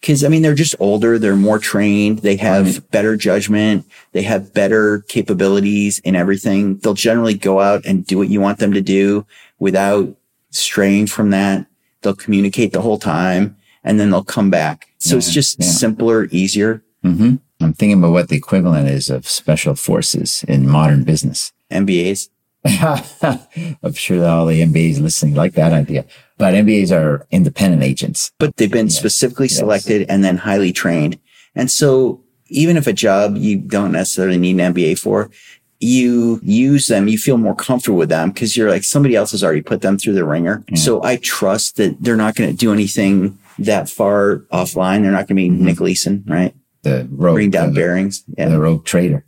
Speaker 2: Cause I mean, they're just older. They're more trained. They have better judgment. They have better capabilities in everything. They'll generally go out and do what you want them to do without straying from that. They'll communicate the whole time and then they'll come back. So it's just
Speaker 1: yeah.
Speaker 2: simpler, easier.
Speaker 1: hmm I'm thinking about what the equivalent is of special forces in modern business.
Speaker 2: MBAs.
Speaker 1: I'm sure that all the MBAs listening like that idea, but MBAs are independent agents.
Speaker 2: but they've been
Speaker 1: Yes.
Speaker 2: specifically
Speaker 1: Yes.
Speaker 2: selected and then highly trained. And so even if a job you don't necessarily need an MBA for, you use them, you feel more comfortable with them because you're like somebody else has already put them through the ringer.
Speaker 1: Yeah.
Speaker 2: So I trust that they're not going to do anything that far offline. They're not going to be
Speaker 1: Mhm.
Speaker 2: Nick Leeson, right?
Speaker 1: The rogue,
Speaker 2: Bring down
Speaker 1: the,
Speaker 2: Barings. Yeah.
Speaker 1: the rogue trader.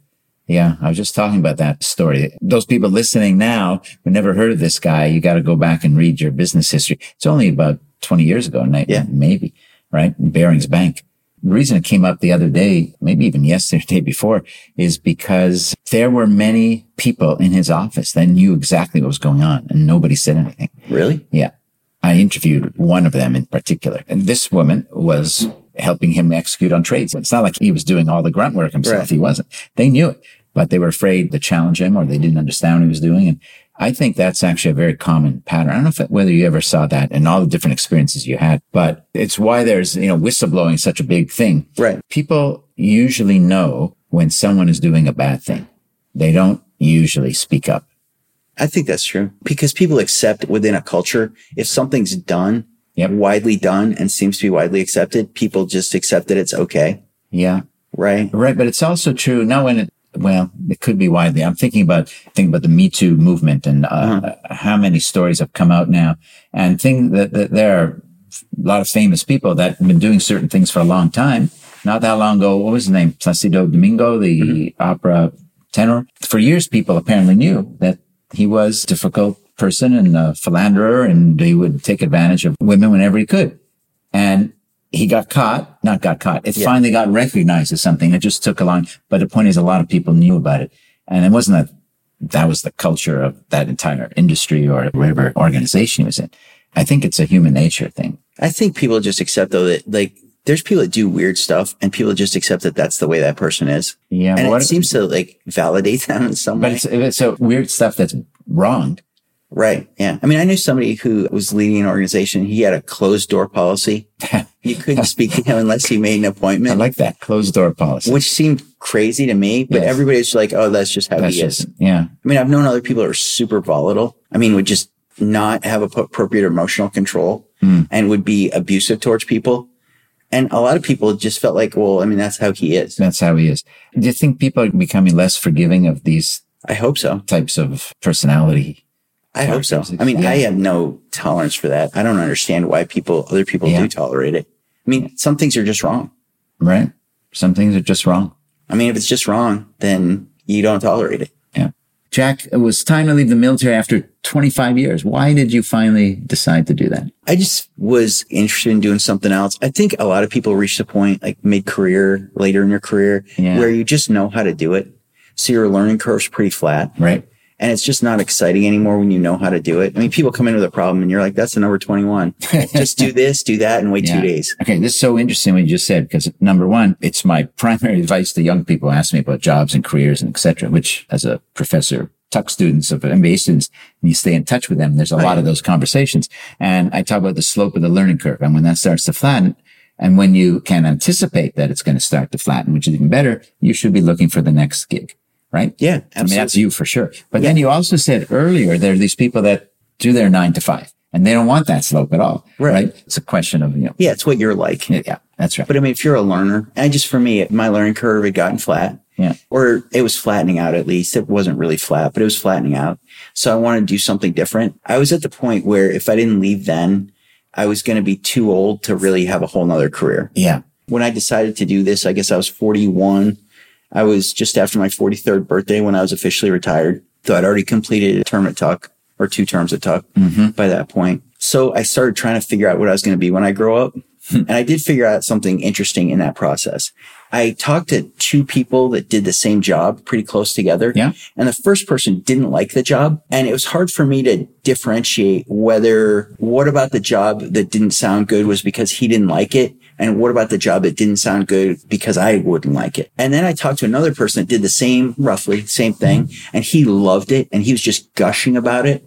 Speaker 1: Yeah, I was just talking about that story. Those people listening now who never heard of this guy, you got to go back and read your business history. It's only about 20 years ago,
Speaker 2: Yeah.
Speaker 1: maybe, right? Barings Bank. The reason it came up the other day, maybe even yesterday, day before, is because there were many people in his office that knew exactly what was going on and nobody said anything.
Speaker 2: Really?
Speaker 1: Yeah. I interviewed one of them in particular. And this woman was helping him execute on trades. It's not like he was doing all the grunt work himself.
Speaker 2: Right.
Speaker 1: He wasn't. They knew it, but they were afraid to challenge him or they didn't understand what he was doing. And I think that's actually a very common pattern. I don't know if, whether you ever saw that in all the different experiences you had, but it's why there's, you know, whistleblowing such a big thing.
Speaker 2: Right.
Speaker 1: People usually know when someone is doing a bad thing. They don't usually speak up.
Speaker 2: I think that's true because people accept within a culture if something's done,
Speaker 1: Yep.
Speaker 2: widely done and seems to be widely accepted, people just accept that it's okay.
Speaker 1: Yeah.
Speaker 2: Right.
Speaker 1: Right, but it's also true. Now, when it well, it could be widely. I'm thinking about thinking about the Me Too movement and uh, how many stories have come out now, and thing that, that there are a lot of famous people that have been doing certain things for a long time. Not that long ago, what was his name? Placido Domingo, the opera tenor. For years, people apparently knew that he was a difficult person and a philanderer, and he would take advantage of women whenever he could. And he got caught, not got caught. It
Speaker 2: Yeah.
Speaker 1: finally got recognized as something. It just took a long, but the point is a lot of people knew about it. And it wasn't that that was the culture of that entire industry or whatever organization he was in. I think it's a human nature thing.
Speaker 2: I think people just accept though that like there's people that do weird stuff and people just accept that that's the way that person is.
Speaker 1: Yeah.
Speaker 2: And it seems to like validate them in some
Speaker 1: but
Speaker 2: way.
Speaker 1: it's, it's a weird stuff that's wrong.
Speaker 2: Right. Yeah. I mean, I knew somebody who was leading an organization. He had a closed door policy. You couldn't speak to him unless you made an appointment.
Speaker 1: I like that closed door policy.
Speaker 2: which seemed crazy to me, but
Speaker 1: Yes.
Speaker 2: everybody's like, Oh, that's just how
Speaker 1: That's
Speaker 2: he is.
Speaker 1: yeah.
Speaker 2: I mean, I've known other people that are super volatile. I mean, would just not have appropriate emotional control
Speaker 1: Hmm.
Speaker 2: and would be abusive towards people. And a lot of people just felt like, well, I mean, that's how he is.
Speaker 1: That's how he is. Do you think people are becoming less forgiving of these
Speaker 2: I hope so.
Speaker 1: types of personality?
Speaker 2: I hope so. I mean,
Speaker 1: Yeah.
Speaker 2: I have no tolerance for that. I don't understand why people, other people
Speaker 1: Yeah.
Speaker 2: do tolerate it. I mean, some things are just wrong.
Speaker 1: Right? Some things are just wrong.
Speaker 2: I mean, if it's just wrong, then you don't tolerate it.
Speaker 1: Yeah. Jack, it was time to leave the military after 25 years. Why did you finally decide to do that?
Speaker 2: I just was interested in doing something else. I think a lot of people reach the point like mid career, later in your career,
Speaker 1: Yeah.
Speaker 2: where you just know how to do it. So your learning curve's pretty flat
Speaker 1: Right?
Speaker 2: And it's just not exciting anymore when you know how to do it. I mean, people come in with a problem and you're like, that's the number 21. just do this, do that and wait
Speaker 1: Yeah.
Speaker 2: two days.
Speaker 1: Okay. This is so interesting what you just said because number one, it's my primary advice to young people ask me about jobs and careers and et cetera, which as a professor, tuck students of MBA students, and you stay in touch with them. There's a lot of those conversations. And I talk about the slope of the learning curve. And when that starts to flatten, and when you can anticipate that it's going to start to flatten, which is even better, you should be looking for the next gig, right?
Speaker 2: Yeah,
Speaker 1: I mean, that's you for sure. But then you also said earlier, there are these people that do their nine to five and they don't want that slope at all.
Speaker 2: Right.
Speaker 1: Right. It's a question of, you know,
Speaker 2: yeah, it's what you're like.
Speaker 1: yeah. That's right.
Speaker 2: But I mean, if you're a learner, and just for me, my learning curve had gotten flat.
Speaker 1: Yeah.
Speaker 2: Or it was flattening out at least. It wasn't really flat, but it was flattening out. So I wanted to do something different. I was at the point where if I didn't leave then, I was going to be too old to really have a whole nother career.
Speaker 1: yeah.
Speaker 2: When I decided to do this, I guess I was 41. I was just after my 43rd birthday when I was officially retired. So I'd already completed a term at Tuck or two terms at Tuck mm-hmm. by that point. So I started trying to figure out what I was going to be when I grow up. Hmm. and I did figure out something interesting in that process. I talked to two people that did the same job pretty close together.
Speaker 1: Yeah.
Speaker 2: And the first person didn't like the job. And it was hard for me to differentiate whether what about the job that didn't sound good was because he didn't like it. And what about the job that didn't sound good because I wouldn't like it? And then I talked to another person that did the same, roughly same thing. And he loved it. And he was just gushing about it.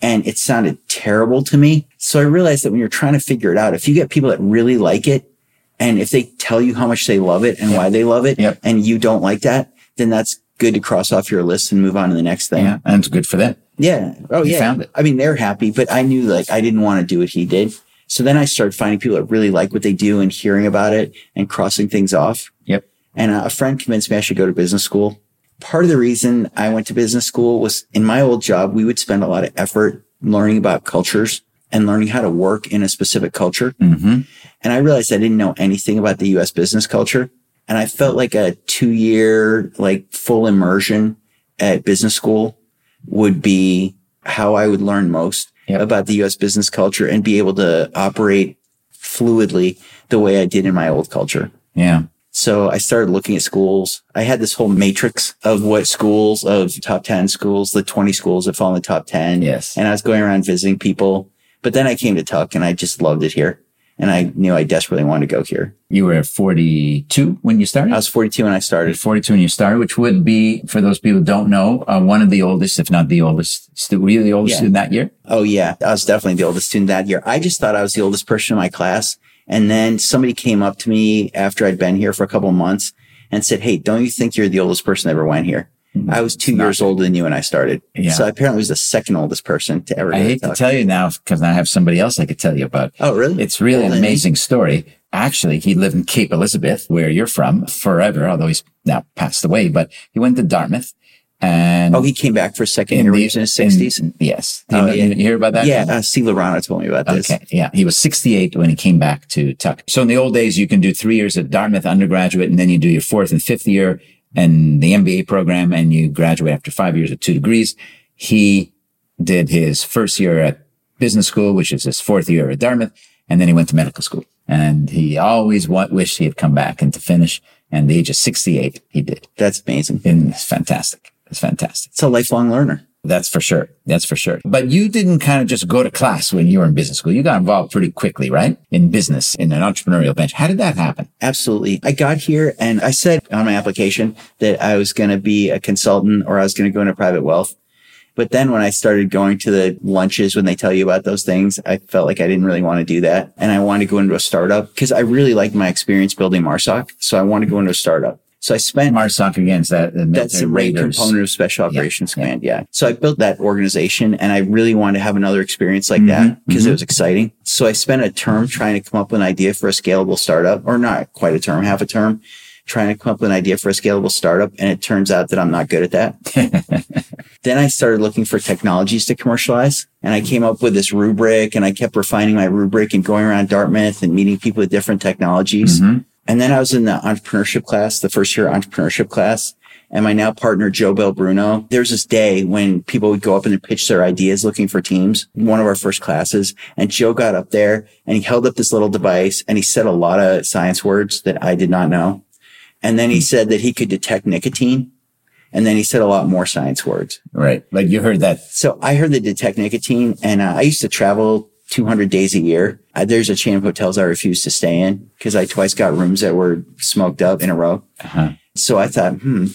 Speaker 2: And it sounded terrible to me. So I realized that when you're trying to figure it out, if you get people that really like it, and if they tell you how much they love it and why they love it,
Speaker 1: Yep.
Speaker 2: and you don't like that, then that's good to cross off your list and move on to the next thing.
Speaker 1: Yeah. And it's good for them.
Speaker 2: Yeah. Oh,
Speaker 1: You
Speaker 2: yeah.
Speaker 1: found it.
Speaker 2: I mean, they're happy, but I knew like I didn't want to do what he did. So then I started finding people that really like what they do and hearing about it and crossing things off.
Speaker 1: Yep.
Speaker 2: And uh, a friend convinced me I should go to business school. Part of the reason I went to business school was in my old job, we would spend a lot of effort learning about cultures and learning how to work in a specific culture.
Speaker 1: Mm-hmm.
Speaker 2: And I realized I didn't know anything about the US business culture. And I felt like a two year, like full immersion at business school would be how I would learn most
Speaker 1: Yep.
Speaker 2: about the US business culture and be able to operate fluidly the way I did in my old culture.
Speaker 1: Yeah.
Speaker 2: So I started looking at schools. I had this whole matrix of what schools of top 10 schools, the 20 schools that fall in the top 10.
Speaker 1: Yes.
Speaker 2: And I was going around visiting people. But then I came to Tuck and I just loved it here. And I knew I desperately wanted to go here.
Speaker 1: You were 42 when you started?
Speaker 2: I was 42 when I started.
Speaker 1: 42 when you started, which would be, for those people who don't know, uh, one of the oldest, if not the oldest, stu- were you the oldest
Speaker 2: Yeah.
Speaker 1: student that year?
Speaker 2: Oh yeah. I was definitely the oldest student that year. I just thought I was the oldest person in my class. And then somebody came up to me after I'd been here for a couple of months and said, Hey, don't you think you're the oldest person that ever went here? I was two years older than you when I started.
Speaker 1: Yeah.
Speaker 2: So I apparently was the second oldest person to ever
Speaker 1: I hate to tell you now because I have somebody else I could tell you about.
Speaker 2: Oh, really?
Speaker 1: It's really an
Speaker 2: Older than
Speaker 1: amazing story. Actually, he lived in Cape Elizabeth, where you're from, forever, although he's now passed away, but he went to Dartmouth and
Speaker 2: Oh, he came back for a second
Speaker 1: in
Speaker 2: interviews in his sixties.
Speaker 1: yes. You,
Speaker 2: Oh,
Speaker 1: know-
Speaker 2: yeah.
Speaker 1: you hear about that?
Speaker 2: Yeah, uh, Steve Lorano told me about this.
Speaker 1: Okay. Yeah. He was 68 when he came back to Tuck. So in the old days, you can do three years at Dartmouth undergraduate and then you do your fourth and fifth year and the MBA program and you graduate after five years at two degrees. He did his first year at business school, which is his fourth year at Dartmouth. And then he went to medical school and he always wa- wished he had come back and to finish. And the age of 68, he did.
Speaker 2: That's amazing.
Speaker 1: And it's fantastic. It's fantastic.
Speaker 2: It's a lifelong learner.
Speaker 1: That's for sure. That's for sure. But you didn't kind of just go to class when you were in business school. You got involved pretty quickly, right? In business, in an entrepreneurial venture. How did that happen?
Speaker 2: Absolutely. I got here and I said on my application that I was going to be a consultant or I was going to go into private wealth. But then when I started going to the lunches when they tell you about those things, I felt like I didn't really want to do that. And I wanted to go into a startup because I really liked my experience building Marsoc. So I wanted to go into a startup. So I spent
Speaker 1: Marsoc again, is that the
Speaker 2: That's a main component of Special Operations
Speaker 1: yeah.
Speaker 2: Command. Yeah. So I built that organization and I really wanted to have another experience like
Speaker 1: Mm-hmm,
Speaker 2: that because it was exciting. So I spent a term trying to come up with an idea for a scalable startup or not quite a term, half a term, trying to come up with an idea for a scalable startup. And it turns out that I'm not good at that. then I started looking for technologies to commercialize and I came up with this rubric and I kept refining my rubric and going around Dartmouth and meeting people with different technologies.
Speaker 1: Mhm.
Speaker 2: And then I was in the entrepreneurship class, the first year entrepreneurship class. And my now partner, Joe BelBruno, there was this day when people would go up and pitch their ideas looking for teams, one of our first classes. And Joe got up there and he held up this little device and he said a lot of science words that I did not know. And then he said that he could detect nicotine. And then he said a lot more science words.
Speaker 1: Right. Like you heard that.
Speaker 2: So I heard the detect nicotine and uh, I used to travel 200 days a year. Uh, there's a chain of hotels I refuse to stay in because I twice got rooms that were smoked up in a row.
Speaker 1: Uh-huh.
Speaker 2: So I thought, hmm,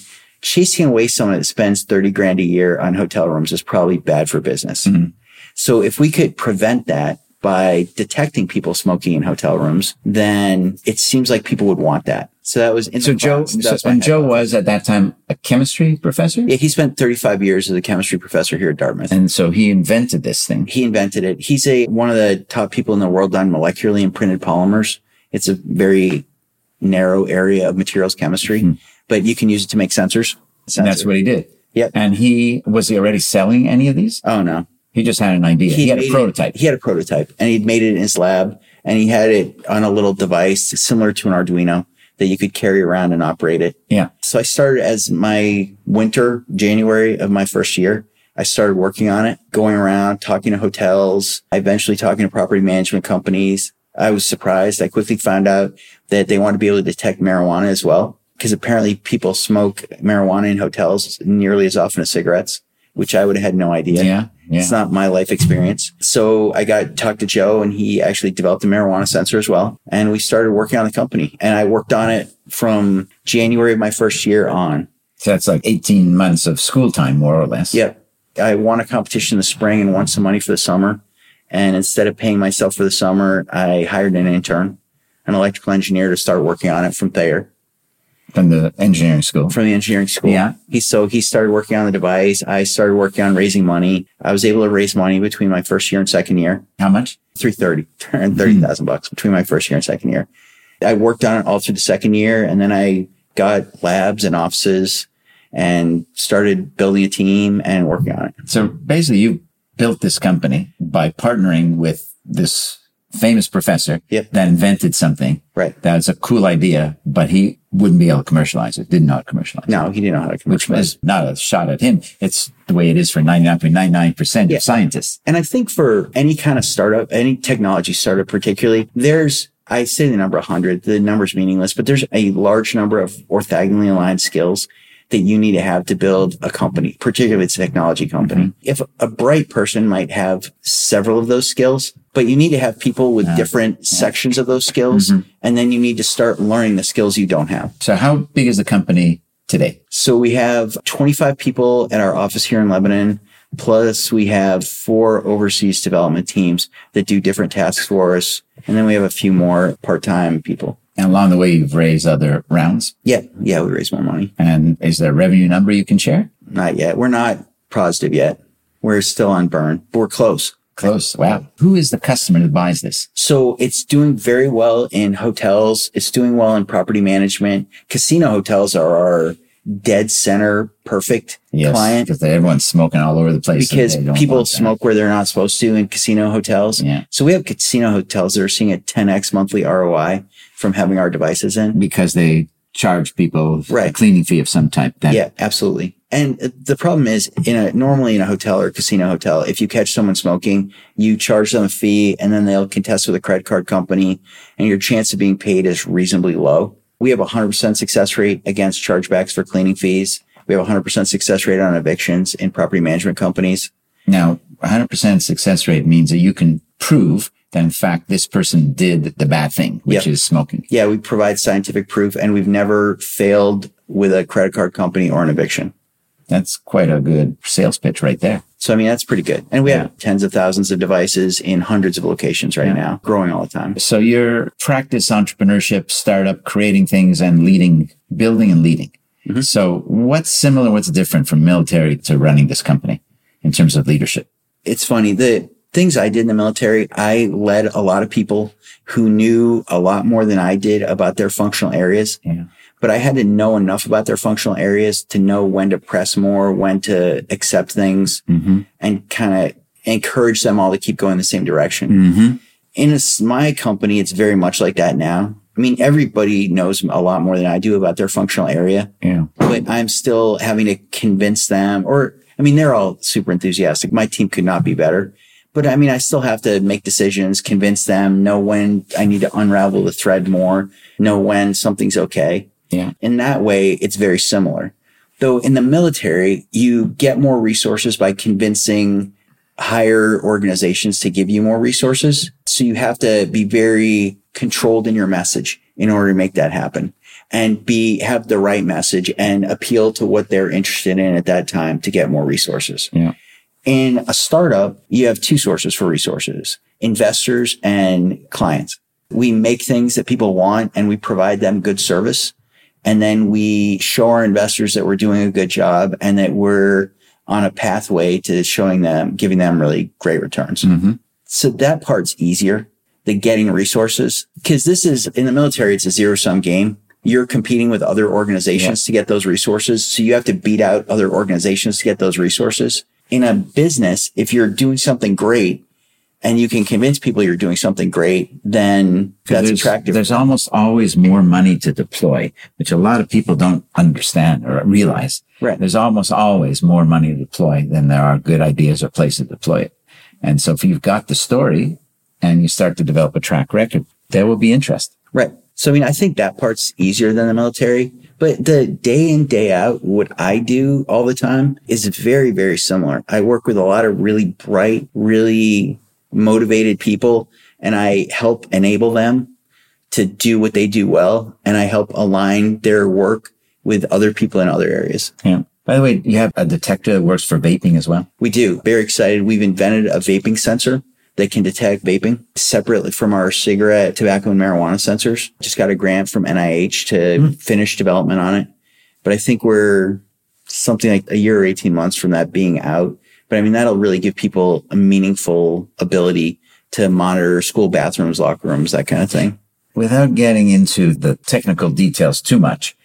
Speaker 2: chasing away someone that spends 30 grand a year on hotel rooms is probably bad for business.
Speaker 1: Mhm.
Speaker 2: So if we could prevent that by detecting people smoking in hotel rooms, then it seems like people would want that. So that was in
Speaker 1: So Joe,
Speaker 2: class.
Speaker 1: so, and Joe was at that time a chemistry professor.
Speaker 2: yeah, he spent 35 years as a chemistry professor here at Dartmouth.
Speaker 1: And so he invented this thing.
Speaker 2: he invented it. He's a one of the top people in the world on molecularly imprinted polymers. It's a very narrow area of materials chemistry, mm-hmm. but you can use it to make sensors.
Speaker 1: And that's what he did.
Speaker 2: Yep.
Speaker 1: And he was he already selling any of these?
Speaker 2: Oh no.
Speaker 1: He just had an idea. He, had a
Speaker 2: made it-
Speaker 1: prototype.
Speaker 2: he had a prototype and he'd made it in his lab and he had it on a little device similar to an Arduino that you could carry around and operate it.
Speaker 1: yeah.
Speaker 2: So I started as my winter, January of my first year. I started working on it, going around, talking to hotels, eventually talking to property management companies. I was surprised. I quickly found out that they want to be able to detect marijuana as well, because apparently people smoke marijuana in hotels nearly as often as cigarettes, which I would have had no idea.
Speaker 1: Yeah. Yeah.
Speaker 2: It's not my life experience. So I got talked to Joe and he actually developed a marijuana sensor as well. And we started working on the company and I worked on it from January of my first year on.
Speaker 1: So that's like 18 months of school time, more or less.
Speaker 2: Yep. I won a competition in the spring and won some money for the summer. And instead of paying myself for the summer, I hired an intern, an electrical engineer to start working on it from there,
Speaker 1: From the engineering school.
Speaker 2: from the engineering school.
Speaker 1: Yeah.
Speaker 2: He, so he started working on the device. I started working on raising money. I was able to raise money between my first year and second year.
Speaker 1: How much?
Speaker 2: 330 and 30,000 hmm. bucks between my first year and second year. I worked on it all through the second year and then I got labs and offices and started building a team and working on it.
Speaker 1: So basically, you built this company by partnering with this famous professor
Speaker 2: Yep.
Speaker 1: that invented something.
Speaker 2: Right.
Speaker 1: That's a cool idea, but he wouldn't be able to commercialize it. Didn't know how to commercialize it.
Speaker 2: No, he didn't know how to commercialize Which
Speaker 1: is not a shot at him. It's the way it is for 99.99%
Speaker 2: Yeah.
Speaker 1: of scientists.
Speaker 2: And I think for any kind of startup, any technology startup particularly, there's, I say the number 100, the number's meaningless, but there's a large number of orthogonally aligned skills that you need to have to build a company, particularly if it's a technology company. Mm-hmm. If a bright person might have several of those skills, but you need to have people with different sections of those skills. Mm-hmm. And then you need to start learning the skills you don't have.
Speaker 1: So how big is the company today?
Speaker 2: So we have 25 people at our office here in Lebanon. Plus we have four overseas development teams that do different tasks for us. And then we have a few more part-time people.
Speaker 1: And along the way, you've raised other rounds.
Speaker 2: Yeah. Yeah. We raised more money.
Speaker 1: And is there a revenue number you can share?
Speaker 2: Not yet. We're not positive yet. We're still on burn, but we're close.
Speaker 1: Close. Wow. Who is the customer that buys this?
Speaker 2: So it's doing very well in hotels. It's doing well in property management. Casino hotels are our dead center perfect
Speaker 1: Yes.
Speaker 2: client.
Speaker 1: Because everyone's smoking all over the place.
Speaker 2: because people smoke where they're not supposed to in casino hotels.
Speaker 1: Yeah.
Speaker 2: So we have casino hotels that are seeing a 10x monthly ROI from having our devices in.
Speaker 1: because they charge people a cleaning fee of some type. That,
Speaker 2: Yeah, absolutely. And the problem is in a, normally in a hotel or casino hotel, if you catch someone smoking, you charge them a fee and then they'll contest with a credit card company and your chance of being paid is reasonably low. We have a hundred percent success rate against chargebacks for cleaning fees. We have a hundred percent success rate on evictions in property management companies.
Speaker 1: Now, 100% success rate means that you can prove that in fact this person did the bad thing, which
Speaker 2: Yep.
Speaker 1: is smoking.
Speaker 2: Yeah, we provide scientific proof and we've never failed with a credit card company or an eviction.
Speaker 1: That's quite a good sales pitch right there.
Speaker 2: So, I mean, that's pretty good. And we
Speaker 1: Yeah.
Speaker 2: have tens of thousands of devices in hundreds of locations right
Speaker 1: Yeah.
Speaker 2: now, growing all the time.
Speaker 1: So your practice entrepreneurship, startup, creating things and leading, building and leading.
Speaker 2: Mm-hmm.
Speaker 1: So what's similar? What's different from military to running this company in terms of leadership?
Speaker 2: It's funny. The things I did in the military, I led a lot of people who knew a lot more than I did about their functional areas.
Speaker 1: Yeah.
Speaker 2: But I had to know enough about their functional areas to know when to press more, when to accept things
Speaker 1: Mm-hmm.
Speaker 2: and kind of encourage them all to keep going the same direction.
Speaker 1: Mm-hmm.
Speaker 2: in my company, it's very much like that now. I mean, everybody knows a lot more than I do about their functional area,
Speaker 1: Yeah.
Speaker 2: but I'm still having to convince them or, I mean, they're all super enthusiastic. My team could not be better, but I mean, I still have to make decisions, convince them, know when I need to unravel the thread more, know when something's okay.
Speaker 1: Yeah.
Speaker 2: In that way, it's very similar. Though in the military, you get more resources by convincing higher organizations to give you more resources. So you have to be very controlled in your message in order to make that happen and be, have the right message and appeal to what they're interested in at that time to get more resources.
Speaker 1: Yeah.
Speaker 2: In a startup, you have two sources for resources, investors and clients. We make things that people want and we provide them good service. And then we show our investors that we're doing a good job and that we're on a pathway to showing them, giving them really great returns.
Speaker 1: Mm-hmm.
Speaker 2: So that part's easier. than getting resources. Cause this is in the military, it's a zero sum game. You're competing with other organizations to get those resources. So you have to beat out other organizations to get those resources. In a business, if you're doing something great and you can convince people you're doing something great, then that's
Speaker 1: there's,
Speaker 2: attractive.
Speaker 1: There's almost always more money to deploy, which a lot of people don't understand or realize.
Speaker 2: Right.
Speaker 1: There's almost always more money to deploy than there are good ideas or places to deploy it. And so if you've got the story and you start to develop a track record, there will be interest.
Speaker 2: Right. So, I mean, I think that part's easier than the military, but the day in, day out, what I do all the time is very, very similar. I work with a lot of really bright, really motivated people and I help enable them to do what they do well. And I help align their work with other people in other areas.
Speaker 1: Yeah. By the way, you have a detector that works for vaping as well.
Speaker 2: We do. Very excited. We've invented a vaping sensor that can detect vaping separately from our cigarette, tobacco, and marijuana sensors. Just got a grant from NIH to mm. finish development on it. But I think we're something like a year or 18 months from that being out. But I mean, that'll really give people a meaningful ability to monitor school bathrooms, locker rooms, that kind of thing.
Speaker 1: Without getting into the technical details too much,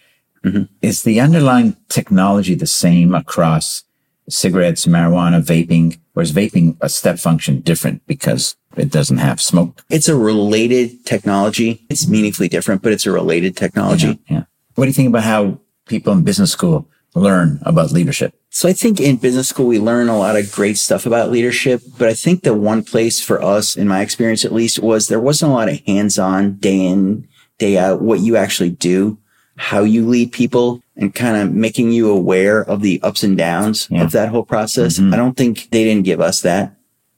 Speaker 1: mm-hmm. is the underlying technology the same across cigarettes, marijuana, vaping, is vaping a step function different because it doesn't have smoke?
Speaker 2: It's a related technology. It's meaningfully different, but it's a related technology.
Speaker 1: Yeah, yeah. What do you think about how people in business school learn about leadership?
Speaker 2: So I think in business school, we learn a lot of great stuff about leadership, but I think the one place for us, in my experience at least, was there wasn't a lot of hands-on day in, day out, what you actually do, how you lead people and kind of making you aware of the ups and downs yeah. of that whole process. Mm-hmm. I don't think they didn't give us that.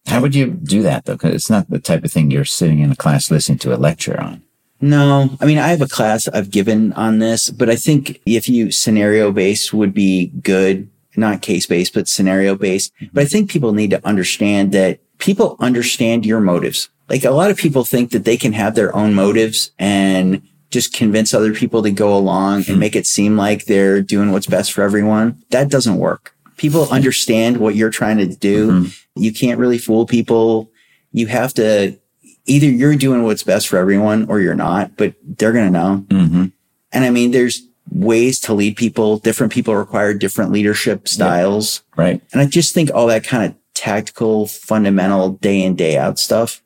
Speaker 1: How would you do that though? Cause it's not the type of thing you're sitting in a class listening to a lecture on.
Speaker 2: No, I mean, I have a class I've given on this, but I think if you scenario based would be good, not case based, but scenario based. Mm-hmm. But I think people need to understand that people understand your motives. Like a lot of people think that they can have their own motives and just convince other people to go along and hmm. make it seem like they're doing what's best for everyone. That doesn't work. People understand what you're trying to do. Mm-hmm. You can't really fool people. You have to either you're doing what's best for everyone or you're not, but they're going to know. Mm-hmm. And I mean, there's ways to lead people. Different people require different leadership styles.
Speaker 1: Right.
Speaker 2: And I just think all that kind of tactical, fundamental day in, day out stuff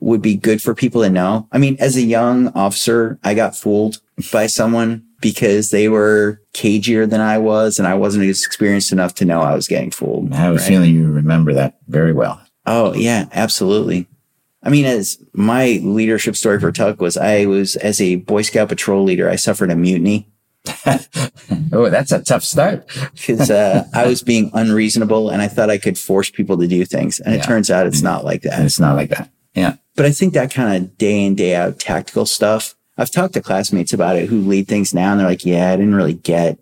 Speaker 2: would be good for people to know. I mean, as a young officer, I got fooled by someone because they were cagier than I was and I wasn't experienced enough to know I was getting fooled.
Speaker 1: I have right? a feeling you remember that very well.
Speaker 2: Oh yeah, absolutely. I mean, as my leadership story for Tuck was, I was as a Boy Scout patrol leader, I suffered a mutiny.
Speaker 1: oh, that's a tough start.
Speaker 2: Because uh, I was being unreasonable and I thought I could force people to do things. And yeah. it turns out it's not like that.
Speaker 1: And it's not like that. Yeah.
Speaker 2: But I think that kind of day in, day out tactical stuff, I've talked to classmates about it who lead things now and they're like, yeah, I didn't really get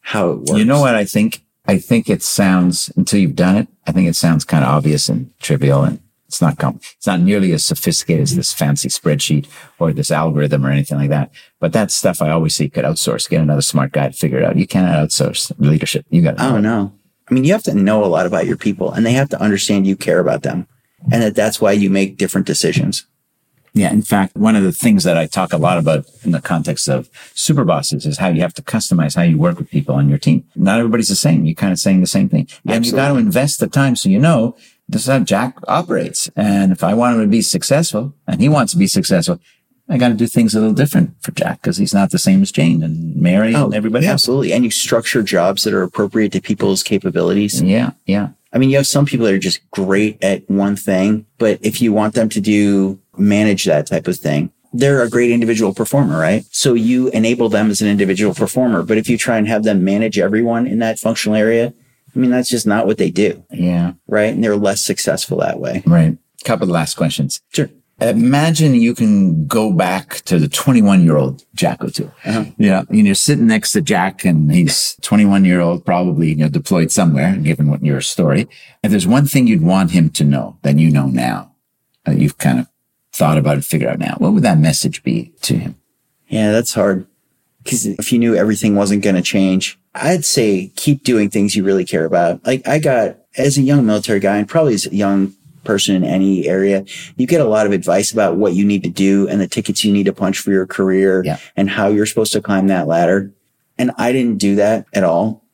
Speaker 2: how it works.
Speaker 1: You know what I think? I think it sounds, until you've done it, I think it sounds kind of obvious and trivial and it's not com- it's not nearly as sophisticated as this fancy spreadsheet or this algorithm or anything like that. But that stuff I always you could outsource. Get another smart guy to figure it out. You cannot outsource leadership. You got. To.
Speaker 2: Oh no. I mean, you have to know a lot about your people, and they have to understand you care about them, and that that's why you make different decisions.
Speaker 1: Yeah. In fact, one of the things that I talk a lot about in the context of super bosses is how you have to customize how you work with people on your team. Not everybody's the same. You're kind of saying the same thing. And Absolutely. you got to invest the time so you know this is how Jack operates. And if I want him to be successful and he wants to be successful, I got to do things a little different for Jack because he's not the same as Jane and Mary oh, and everybody
Speaker 2: else. Absolutely. And you structure jobs that are appropriate to people's capabilities.
Speaker 1: Yeah. Yeah.
Speaker 2: I mean, you have some people that are just great at one thing, but if you want them to do manage that type of thing, they're a great individual performer, right? So you enable them as an individual performer. But if you try and have them manage everyone in that functional area, I mean, that's just not what they do.
Speaker 1: Yeah.
Speaker 2: Right. And they're less successful that way.
Speaker 1: Right. Couple of last questions.
Speaker 2: Sure.
Speaker 1: Imagine you can go back to the 21 year old Jack O'Toole. Uh-huh. Yeah. You know, you're sitting next to Jack and he's 21 year old, probably, you know, deployed somewhere, given what your story. If there's one thing you'd want him to know that you know now, that you've kind of thought about and figured out now, what would that message be to him?
Speaker 2: Yeah, that's hard. Cause if you knew everything wasn't going to change, I'd say keep doing things you really care about. Like I got as a young military guy and probably as a young person in any area. You get a lot of advice about what you need to do and the tickets you need to punch for your career
Speaker 1: Yeah.
Speaker 2: and how you're supposed to climb that ladder. And I didn't do that at all.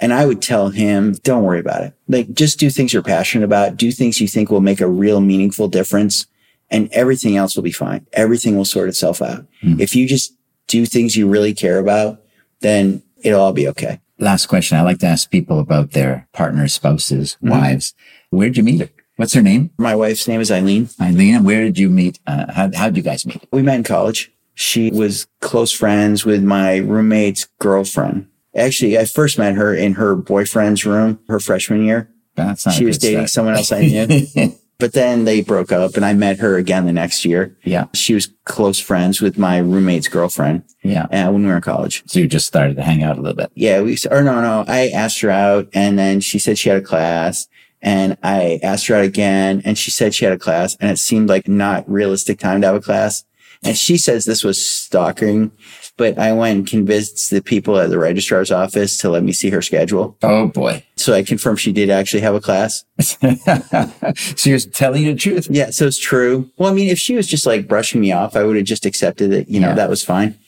Speaker 2: And I would tell him, don't worry about it. Like just do things you're passionate about. Do things you think will make a real meaningful difference and everything else will be fine. Everything will sort itself out. If you just do things you really care about, then it'll all be okay.
Speaker 1: Last question. I like to ask people about their partners, spouses,
Speaker 2: Mm-hmm.
Speaker 1: wives. Where'd you meet her? What's her name?
Speaker 2: My wife's name is Eileen.
Speaker 1: Eileen. And where did you meet? Uh, how, how'd you guys meet?
Speaker 2: We met in college. She was close friends with my roommate's girlfriend. Actually, I first met her in her boyfriend's room her freshman year.
Speaker 1: That's not
Speaker 2: She was dating
Speaker 1: start.
Speaker 2: someone else I knew. but then they broke up and I met her again the next year.
Speaker 1: Yeah.
Speaker 2: She was close friends with my roommate's girlfriend
Speaker 1: Yeah.
Speaker 2: uh, when we were in college.
Speaker 1: So you just started to hang out a little bit.
Speaker 2: Yeah, we, or no, no, I asked her out and then she said she had a class and I asked her out again and she said she had a class and it seemed like not realistic time to have a class. And she says this was stalking, but I went and convinced the people at the registrar's office to let me see her schedule.
Speaker 1: Oh boy.
Speaker 2: So I confirmed she did actually have a class.
Speaker 1: so you're telling you the truth.
Speaker 2: Yeah, so it's true. Well, I mean, if she was just like brushing me off, I would have just accepted it. You know,
Speaker 1: Yeah.
Speaker 2: that was fine.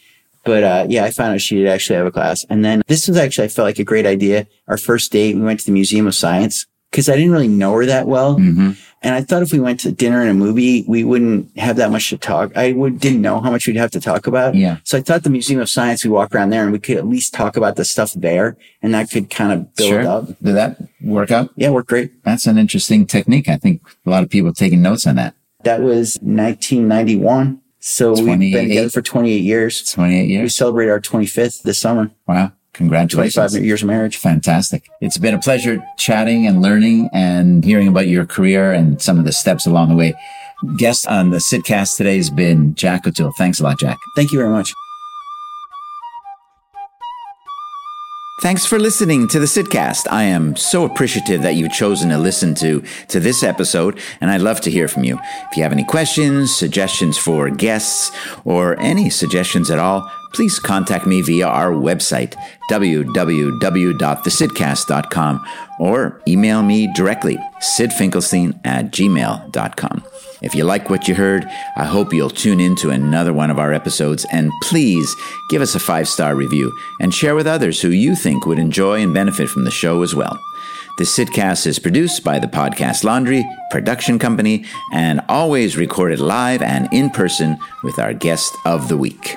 Speaker 2: But uh, yeah, I found out she did actually have a class. And then this was actually, I felt like a great idea. Our first date, we went to the Museum of Science because I didn't really know her that well.
Speaker 1: Mm-hmm.
Speaker 2: And I thought if we went to dinner and a movie, we wouldn't have that much to talk. I would, didn't know how much we'd have to talk about.
Speaker 1: Yeah.
Speaker 2: So I thought the Museum of Science, we walk around there and we could at least talk about the stuff there and that could kind of build
Speaker 1: Sure.
Speaker 2: up.
Speaker 1: Did that work out?
Speaker 2: Yeah, worked great.
Speaker 1: That's an interesting technique. I think a lot of people taking notes on that.
Speaker 2: That was 1991. So we've been together for 28 years.
Speaker 1: 28 years.
Speaker 2: We celebrate our 25th this summer.
Speaker 1: Wow.
Speaker 2: 25
Speaker 1: Congratulations.
Speaker 2: years of marriage.
Speaker 1: Fantastic. It's been a pleasure chatting and learning and hearing about your career and some of the steps along the way. Guest on the Sydcast today has been Jack O'Toole. Thanks a lot, Jack.
Speaker 2: Thank you very much.
Speaker 1: Thanks for listening to the Sydcast. I am so appreciative that you've chosen to listen to, to this episode, and I'd love to hear from you. If you have any questions, suggestions for guests, or any suggestions at all, please contact me via our website, www.thesydcast.com, or email me directly, sydfinkelstein at gmail.com. If you like what you heard, I hope you'll tune in to another one of our episodes and please give us a five star review and share with others who you think would enjoy and benefit from the show as well. The Sydcast is produced by the Podcast Laundry production company and always recorded live and in person with our guest of the week.